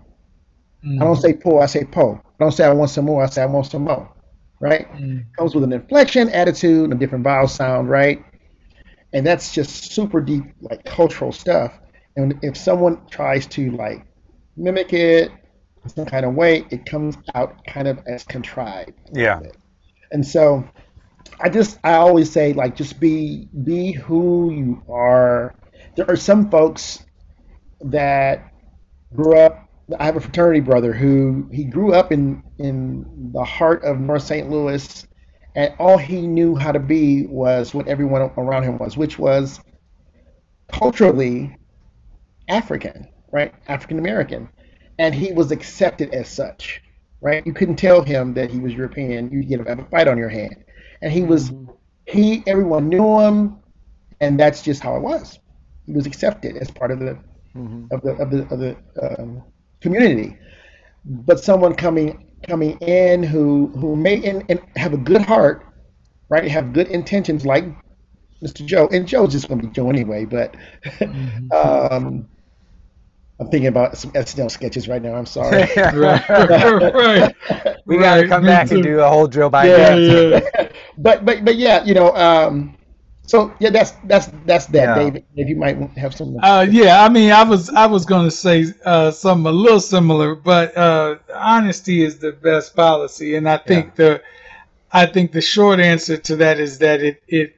Speaker 1: Mm.
Speaker 3: I don't say pull, I say pull. I don't say I want some more, I say I want some more. Right?
Speaker 1: Mm.
Speaker 3: Comes with an inflection, attitude, and a different vowel sound, right? And that's just super deep, like cultural stuff. And if someone tries to like mimic it in some kind of way, it comes out kind of as contrived.
Speaker 2: Yeah.
Speaker 3: And so I just I always say like just be be who you are. There are some folks that grew up I have a fraternity brother who he grew up in in the heart of North St. Louis and all he knew how to be was what everyone around him was, which was culturally African, right? African American. And he was accepted as such, right? You couldn't tell him that he was European. You'd get have a fight on your hand. And he was, he, everyone knew him, and that's just how it was. He was accepted as part of the, of the, of the, of the um, community. But someone coming coming in who who may and, and have a good heart, right? Have good intentions, like Mr. Joe, and Joe's just going to be Joe anyway. But um, I'm thinking about some SNL sketches right now. I'm sorry.
Speaker 1: right, right.
Speaker 2: We got to come
Speaker 1: me
Speaker 2: back and do a whole Joe Biden.
Speaker 1: Yeah, yeah.
Speaker 3: But but but yeah, you know. Um, so yeah, that's that's that's that,
Speaker 2: Yeah.
Speaker 3: David. If you might have some.
Speaker 1: Uh, yeah, I mean, I was I was gonna say uh, something a little similar, but uh, honesty is the best policy, and I think the I think the short answer to that is that it it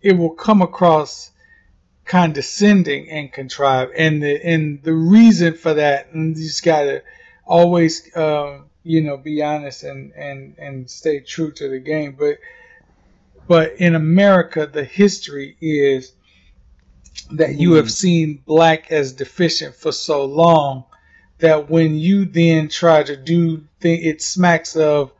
Speaker 1: it will come across condescending and contrived, and the and the reason for that, and you just gotta always um, you know be honest and and and stay true to the game, but but in America, the history is that you have seen black as deficient for so long that when you then try to do thing, it smacks of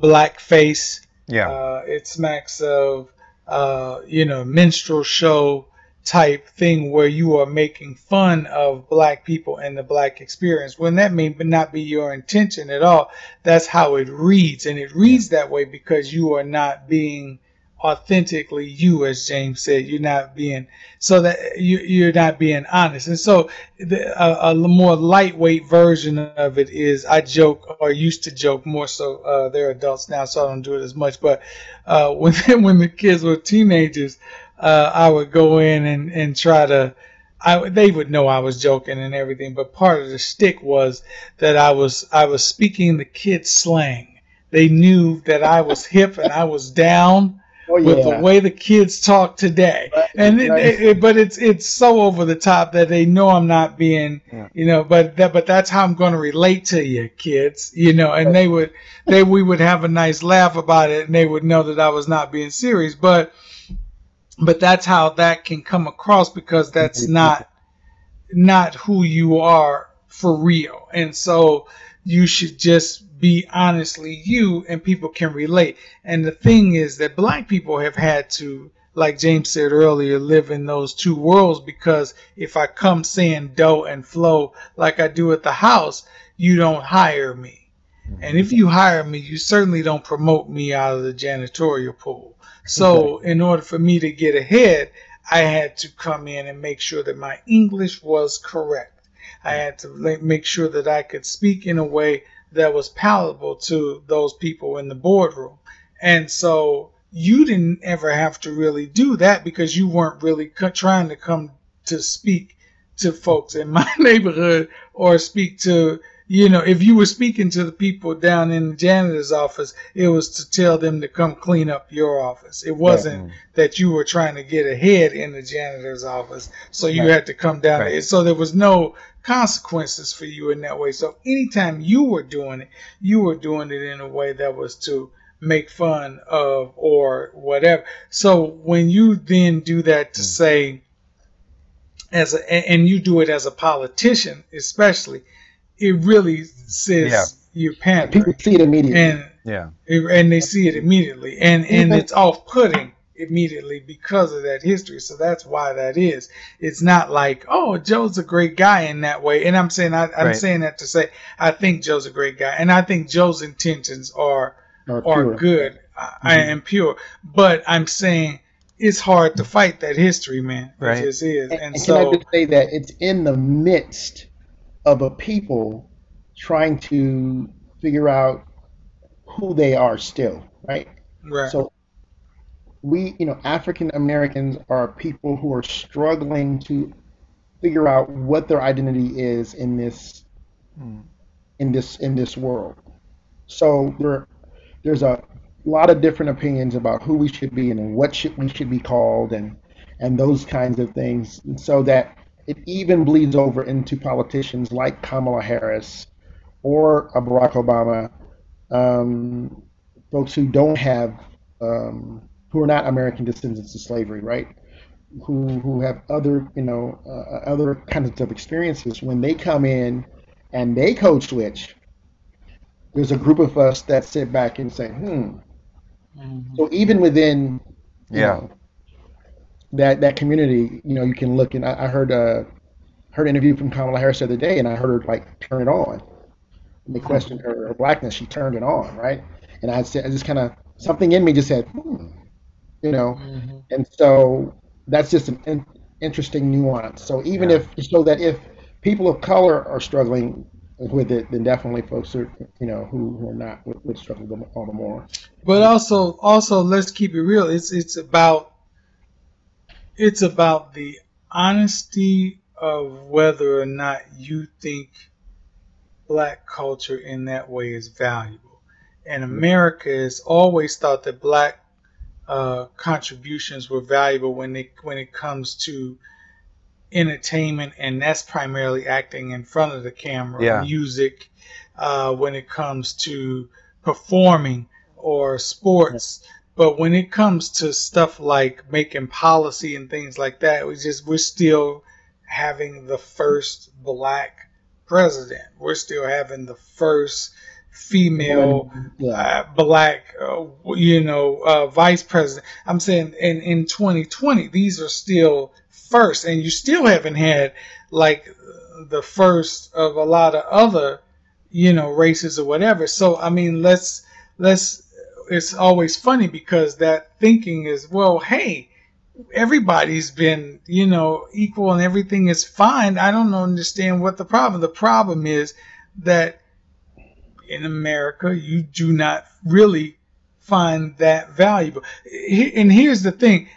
Speaker 1: blackface.
Speaker 2: Yeah.
Speaker 1: Uh, it smacks of uh, you know minstrel show type thing where you are making fun of black people and the black experience when that may not be your intention at all. That's how it reads and it reads that way because you are not being authentically you as james said. You're not being so that you, you're not being honest. And so the, a, a more lightweight version of it is i joke or used to joke more so uh, they're adults now so i don't do it as much but uh, when, when the kids were teenagers uh, i would go in and, and try to I, they would know I was joking and everything, but part of the stick was that I was I was speaking the kids slang. They knew that I was hip and I was down
Speaker 3: oh
Speaker 1: with the way the kids talk today.
Speaker 3: Right,
Speaker 1: And it,
Speaker 3: right.
Speaker 1: it, it- but it's it's so over the top that they know I'm not being,
Speaker 2: Yeah.
Speaker 1: you know. But that but that's how I'm going to relate to you, kids. You know, and they would they we would have a nice laugh about it, and they would know that I was not being serious. But but that's how that can come across because that's not not who you are for real. And so you should just be honestly you and people can relate. And the thing is that black people have had to like James said earlier, live in those two worlds because if I come saying dough and flow like I do at the house, you don't hire me. And if you hire me, you certainly don't promote me out of the janitorial pool. So in order for me to get ahead, I had to come in and make sure that my English was correct. I mm. had to make sure that I could speak in a way that was palatable to those people in the boardroom. And so you didn't ever have to really do that because you weren't really trying to come to speak to folks in my neighborhood or speak to you know if you were speaking to the people down in the janitor's office it was to tell them to come clean up your office it wasn't yeah. that you were trying to get ahead in the janitor's office so you right. had to come down right. there so there was no consequences for you in that way so anytime you were doing it you were doing it in a way that was to make fun of or whatever. So when you then do that to mm. say as a, and you do it as a politician, especially, it really says yeah. you're pandering.
Speaker 3: People see it immediately,
Speaker 2: and yeah,
Speaker 1: and they see it immediately, and and it's off-putting immediately because of that history. So that's why that is. It's not like, oh, Joe's a great guy in that way. And I'm saying I, am right. saying that to say I think Joe's a great guy, and I think Joe's intentions are are, are good mm-hmm. and pure. But I'm saying it's hard to fight that history, man. Right. It just is.
Speaker 3: And, and, and so, can I just say that it's in the midst of a people trying to figure out who they are still, right?
Speaker 1: Right.
Speaker 3: So we, you know, African Americans are people who are struggling to figure out what their identity is in this mm. in this in this world. So there there's a lot of different opinions about who we should be and what should we should be called and and those kinds of things, and so that it even bleeds over into politicians like Kamala Harris or Barack Obama, um, folks who don't have um, who are not American descendants of slavery, right? Who who have other you know uh, other kinds of experiences when they come in and they code switch there's a group of us that sit back and say, hmm. Mm-hmm. So even within,
Speaker 2: yeah, know,
Speaker 3: that that community, you know, you can look and I, I heard a heard an interview from Kamala Harris the other day, and I heard her like turn it on. And they questioned her, her blackness. She turned it on, right? And I said, I just kind of something in me just said, hmm, you know, mm-hmm. and so that's just an in, interesting nuance. So even yeah. if so that if people of color are struggling with it, then definitely folks are you know who, who are not would, would struggle all the more.
Speaker 1: But also, also let's keep it real. It's it's about it's about the honesty of whether or not you think black culture in that way is valuable. And America has always thought that black uh, contributions were valuable when it when it comes to entertainment, and that's primarily acting in front of the camera,
Speaker 2: yeah.
Speaker 1: music, uh, when it comes to performing or sports. But when it comes to stuff like making policy and things like that, we just we're still having the first black president. We're still having the first female uh, black, uh, you know, uh, vice president. I'm saying in in 2020, these are still first, and you still haven't had like the first of a lot of other, you know, races or whatever. So I mean, let's let's. It's always funny because that thinking is, well, hey, everybody's been, you know, equal and everything is fine. I don't understand what the problem. The problem is that in America, you do not really find that valuable. And here's the thing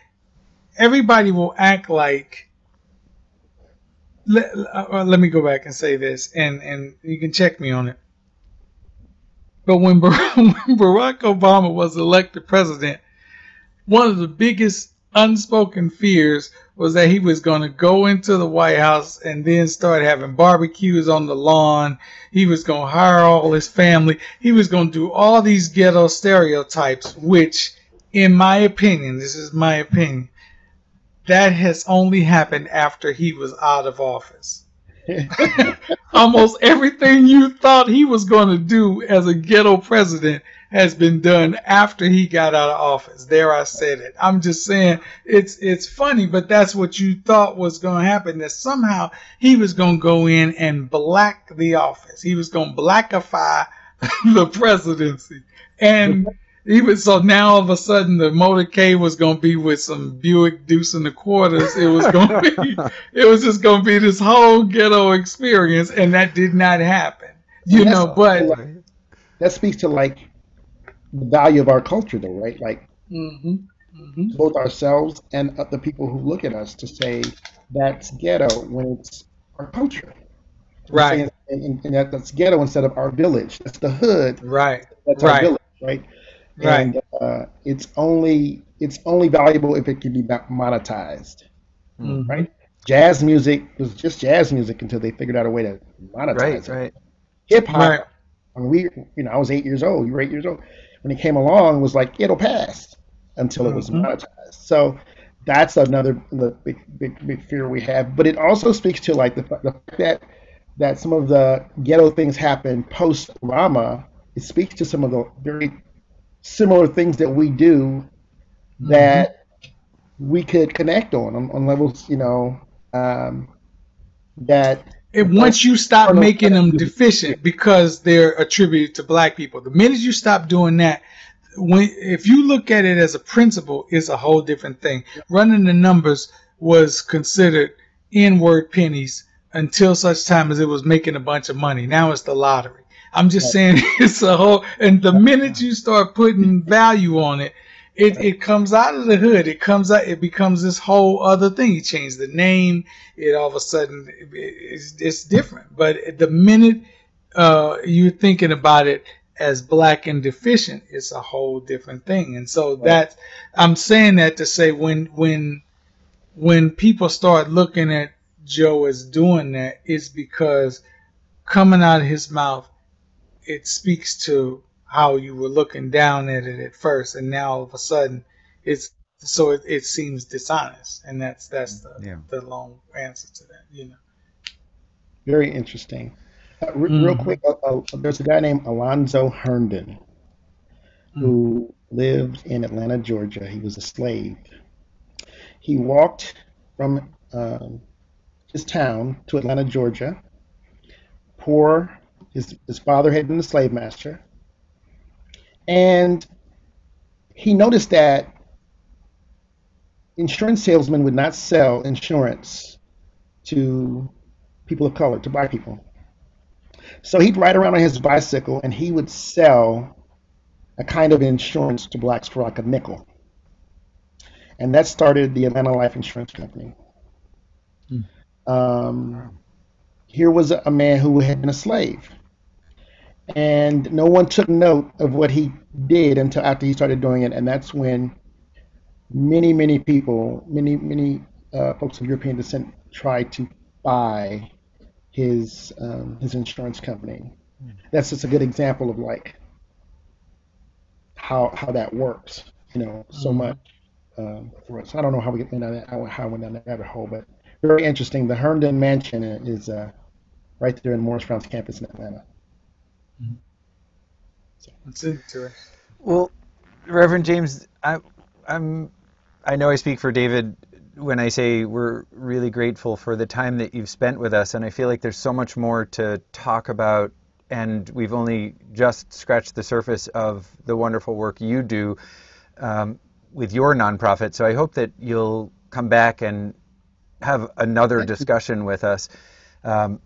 Speaker 1: everybody will act like. Let, uh, let me go back and say this, and, and you can check me on it. But when, when Barack Obama was elected president, one of the biggest unspoken fears was that he was going to go into the White House and then start having barbecues on the lawn. He was going to hire all his family. He was going to do all these ghetto stereotypes, which, in my opinion, this is my opinion, that has only happened after he was out of office. Almost everything you thought he was going to do as a ghetto president has been done after he got out of office. There I said it. I'm just saying it's it's funny, but that's what you thought was going to happen. That somehow he was going to go in and black the office. He was going to blackify the presidency. And even so now all of a sudden the motorcade was going to be with some Buick Deuce in the quarters. It was going to be, it was just going to be this whole ghetto experience. And that did not happen, you know, but
Speaker 3: that speaks to like the value of our culture though, right? Like
Speaker 1: mm-hmm, mm-hmm.
Speaker 3: both ourselves and the people who look at us to say that's ghetto when it's our culture.
Speaker 1: Right.
Speaker 3: And, and, that's ghetto instead of our village. That's the hood.
Speaker 1: Right.
Speaker 3: That's
Speaker 1: right.
Speaker 3: our village, right?
Speaker 1: Right.
Speaker 3: And uh, it's only it's only valuable if it can be monetized,
Speaker 1: mm-hmm.
Speaker 3: right? Jazz music was just jazz music until they figured out a way to monetize
Speaker 2: right,
Speaker 3: it.
Speaker 2: Right.
Speaker 3: Hip hop.
Speaker 1: Right.
Speaker 3: When we, you know, I was eight years old. You were eight years old when it came along. It was like it'll pass until it was
Speaker 1: Mhm.
Speaker 3: monetized. So that's another the big, big, big fear we have. But it also speaks to like the, the fact that that some of the ghetto things happen post Obama. It speaks to some of the very similar things that we do that we could connect on on, on levels, you know, um, that
Speaker 1: And once you stop making them deficient because they're attributed to black people, the minute you stop doing that, when if you look at it as a principle, it's a whole different thing. Running the numbers was considered N-word pennies until such time as it was making a bunch of money. Now it's the lottery. I'm just saying it's a whole. And the minute you start putting value on it, it, it comes out of the hood. It comes out. It becomes this whole other thing. You change the name. It all of a sudden it, it's, it's different. But the minute uh, you're thinking about it as black and deficient, it's a whole different thing. And so that I'm saying that to say when when when people start looking at Joe as doing that, it's because coming out of his mouth, it speaks to how you were looking down at it at first, and now all of a sudden, it's so it, it seems dishonest, and that's that's the
Speaker 2: Yeah.
Speaker 1: the long answer to that, you know.
Speaker 3: very interesting. Uh, re- Real
Speaker 1: Mhm.
Speaker 3: quick, uh, uh, there's a guy named Alonzo Herndon who lived in Atlanta, Georgia. He was a slave. He walked from um, his town to Atlanta, Georgia. Poor. His, his father had been a slave master. And he noticed that insurance salesmen would not sell insurance to people of color, to black people. So he'd ride around on his bicycle and he would sell a kind of insurance to blacks for like a nickel. And that started the Atlanta Life Insurance Company. Um, here was a man who had been a slave. And no one took note of what he did until after he started doing it. And that's when many, many people, many, many uh, folks of European descent tried to buy his um, his insurance company. That's just a good example of like how how that works, you know, so
Speaker 1: Mhm.
Speaker 3: much um, for us. I don't know how we get into that, how, how I went down that rabbit hole, but very interesting. The Herndon Mansion is uh, right there in Morris Brown's campus in Atlanta.
Speaker 1: It's interesting.
Speaker 2: Well, Reverend James, I, I'm, I know I speak for David when I say we're really grateful for the time that you've spent with us, and I feel like there's so much more to talk about, and we've only just scratched the surface of the wonderful work you do um, with your nonprofit. So I hope that you'll come back and have another
Speaker 3: Thank you.
Speaker 2: discussion with us. Um,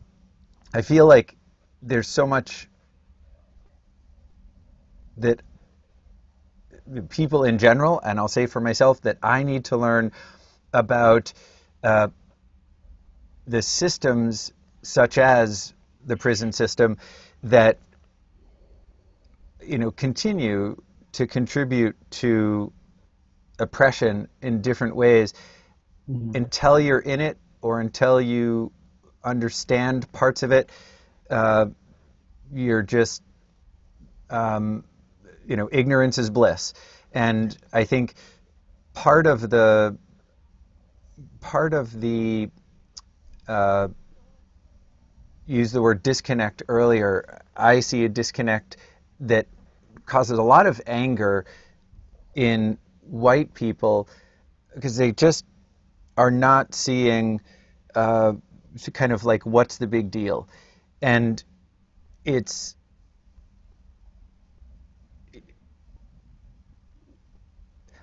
Speaker 2: I feel like there's so much that people in general, and I'll say for myself, that I need to learn about uh, the systems such as the prison system that you know continue to contribute to oppression in different ways until you're in it or until you understand parts of it uh, you're just um, you know ignorance is bliss and i think part of the part of the uh, use the word disconnect earlier. I see a disconnect that causes a lot of anger in white people because they just are not seeing uh, kind of like what's the big deal, and it's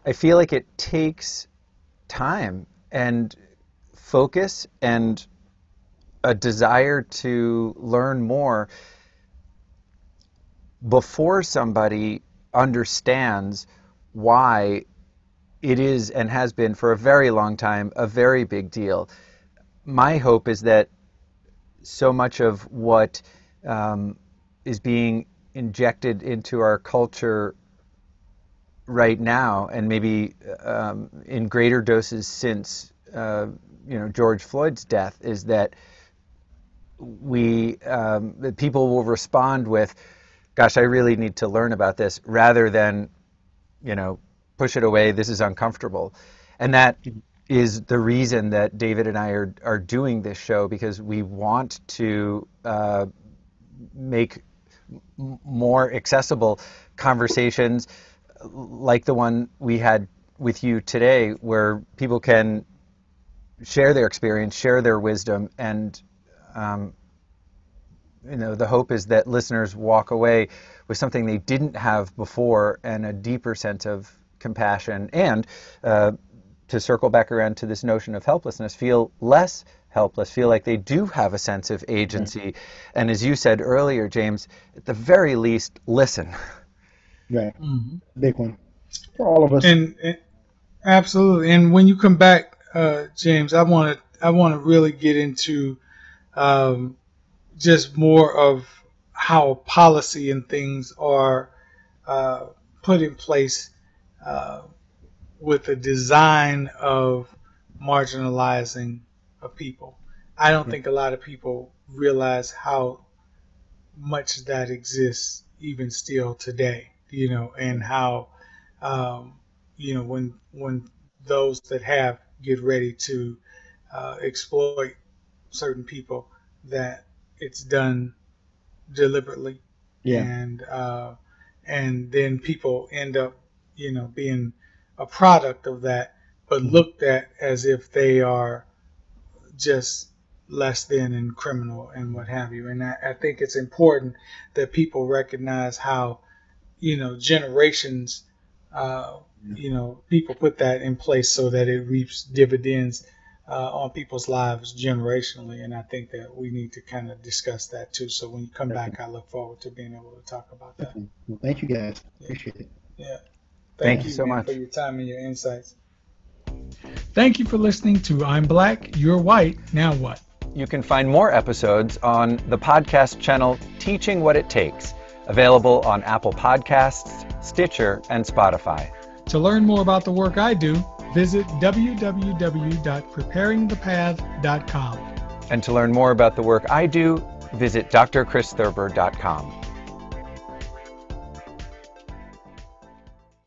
Speaker 2: I feel like it takes time and focus and a desire to learn more before somebody understands why it is and has been for a very long time a very big deal. My hope is that so much of what um, is being injected into our culture right now, and maybe um, in greater doses since uh, you know George Floyd's death, is that we um, that people will respond with, "Gosh, I really need to learn about this," rather than you know push it away. This is uncomfortable, and that is the reason that David and I are are doing this show because we want to uh, make more accessible conversations like the one we had with you today, where people can share their experience, share their wisdom, and um, you know the hope is that listeners walk away with something they didn't have before and a deeper sense of compassion and uh, to circle back around to this notion of helplessness feel less helpless feel like they do have a sense of agency mm-hmm. and as you said earlier james at the very least listen
Speaker 3: Right. Mm-hmm. Big one for all of us.
Speaker 1: And, and absolutely. And when you come back, uh, James, I want to I want to really get into um, just more of how policy and things are uh, put in place uh, with the design of marginalizing a people. I don't think a lot of people realize how much that exists even still today you know, and how, um, you know, when when those that have get ready to uh, exploit certain people, that it's done deliberately,
Speaker 3: yeah,
Speaker 1: and uh, and then people end up, you know, being a product of that, but mm-hmm. looked at as if they are just less than and criminal and what have you. And I, I think it's important that people recognize how you know, generations, uh, you know, people put that in place so that it reaps dividends uh, on people's lives generationally. And I think that we need to kind of discuss that too. So when you come back, I look forward to being able to talk about that.
Speaker 3: Well, thank you guys. Appreciate it.
Speaker 1: Yeah.
Speaker 2: Thank, thank you, so much
Speaker 1: for your time and your insights. Thank you for listening to I'm Black, You're White, Now What?
Speaker 2: You can find more episodes on the podcast channel Teaching What It Takes Available on Apple Podcasts, Stitcher, and Spotify.
Speaker 1: To learn more about the work I do, visit www.preparingthepath.com.
Speaker 2: And to learn more about the work I do, visit drchristhurber.com.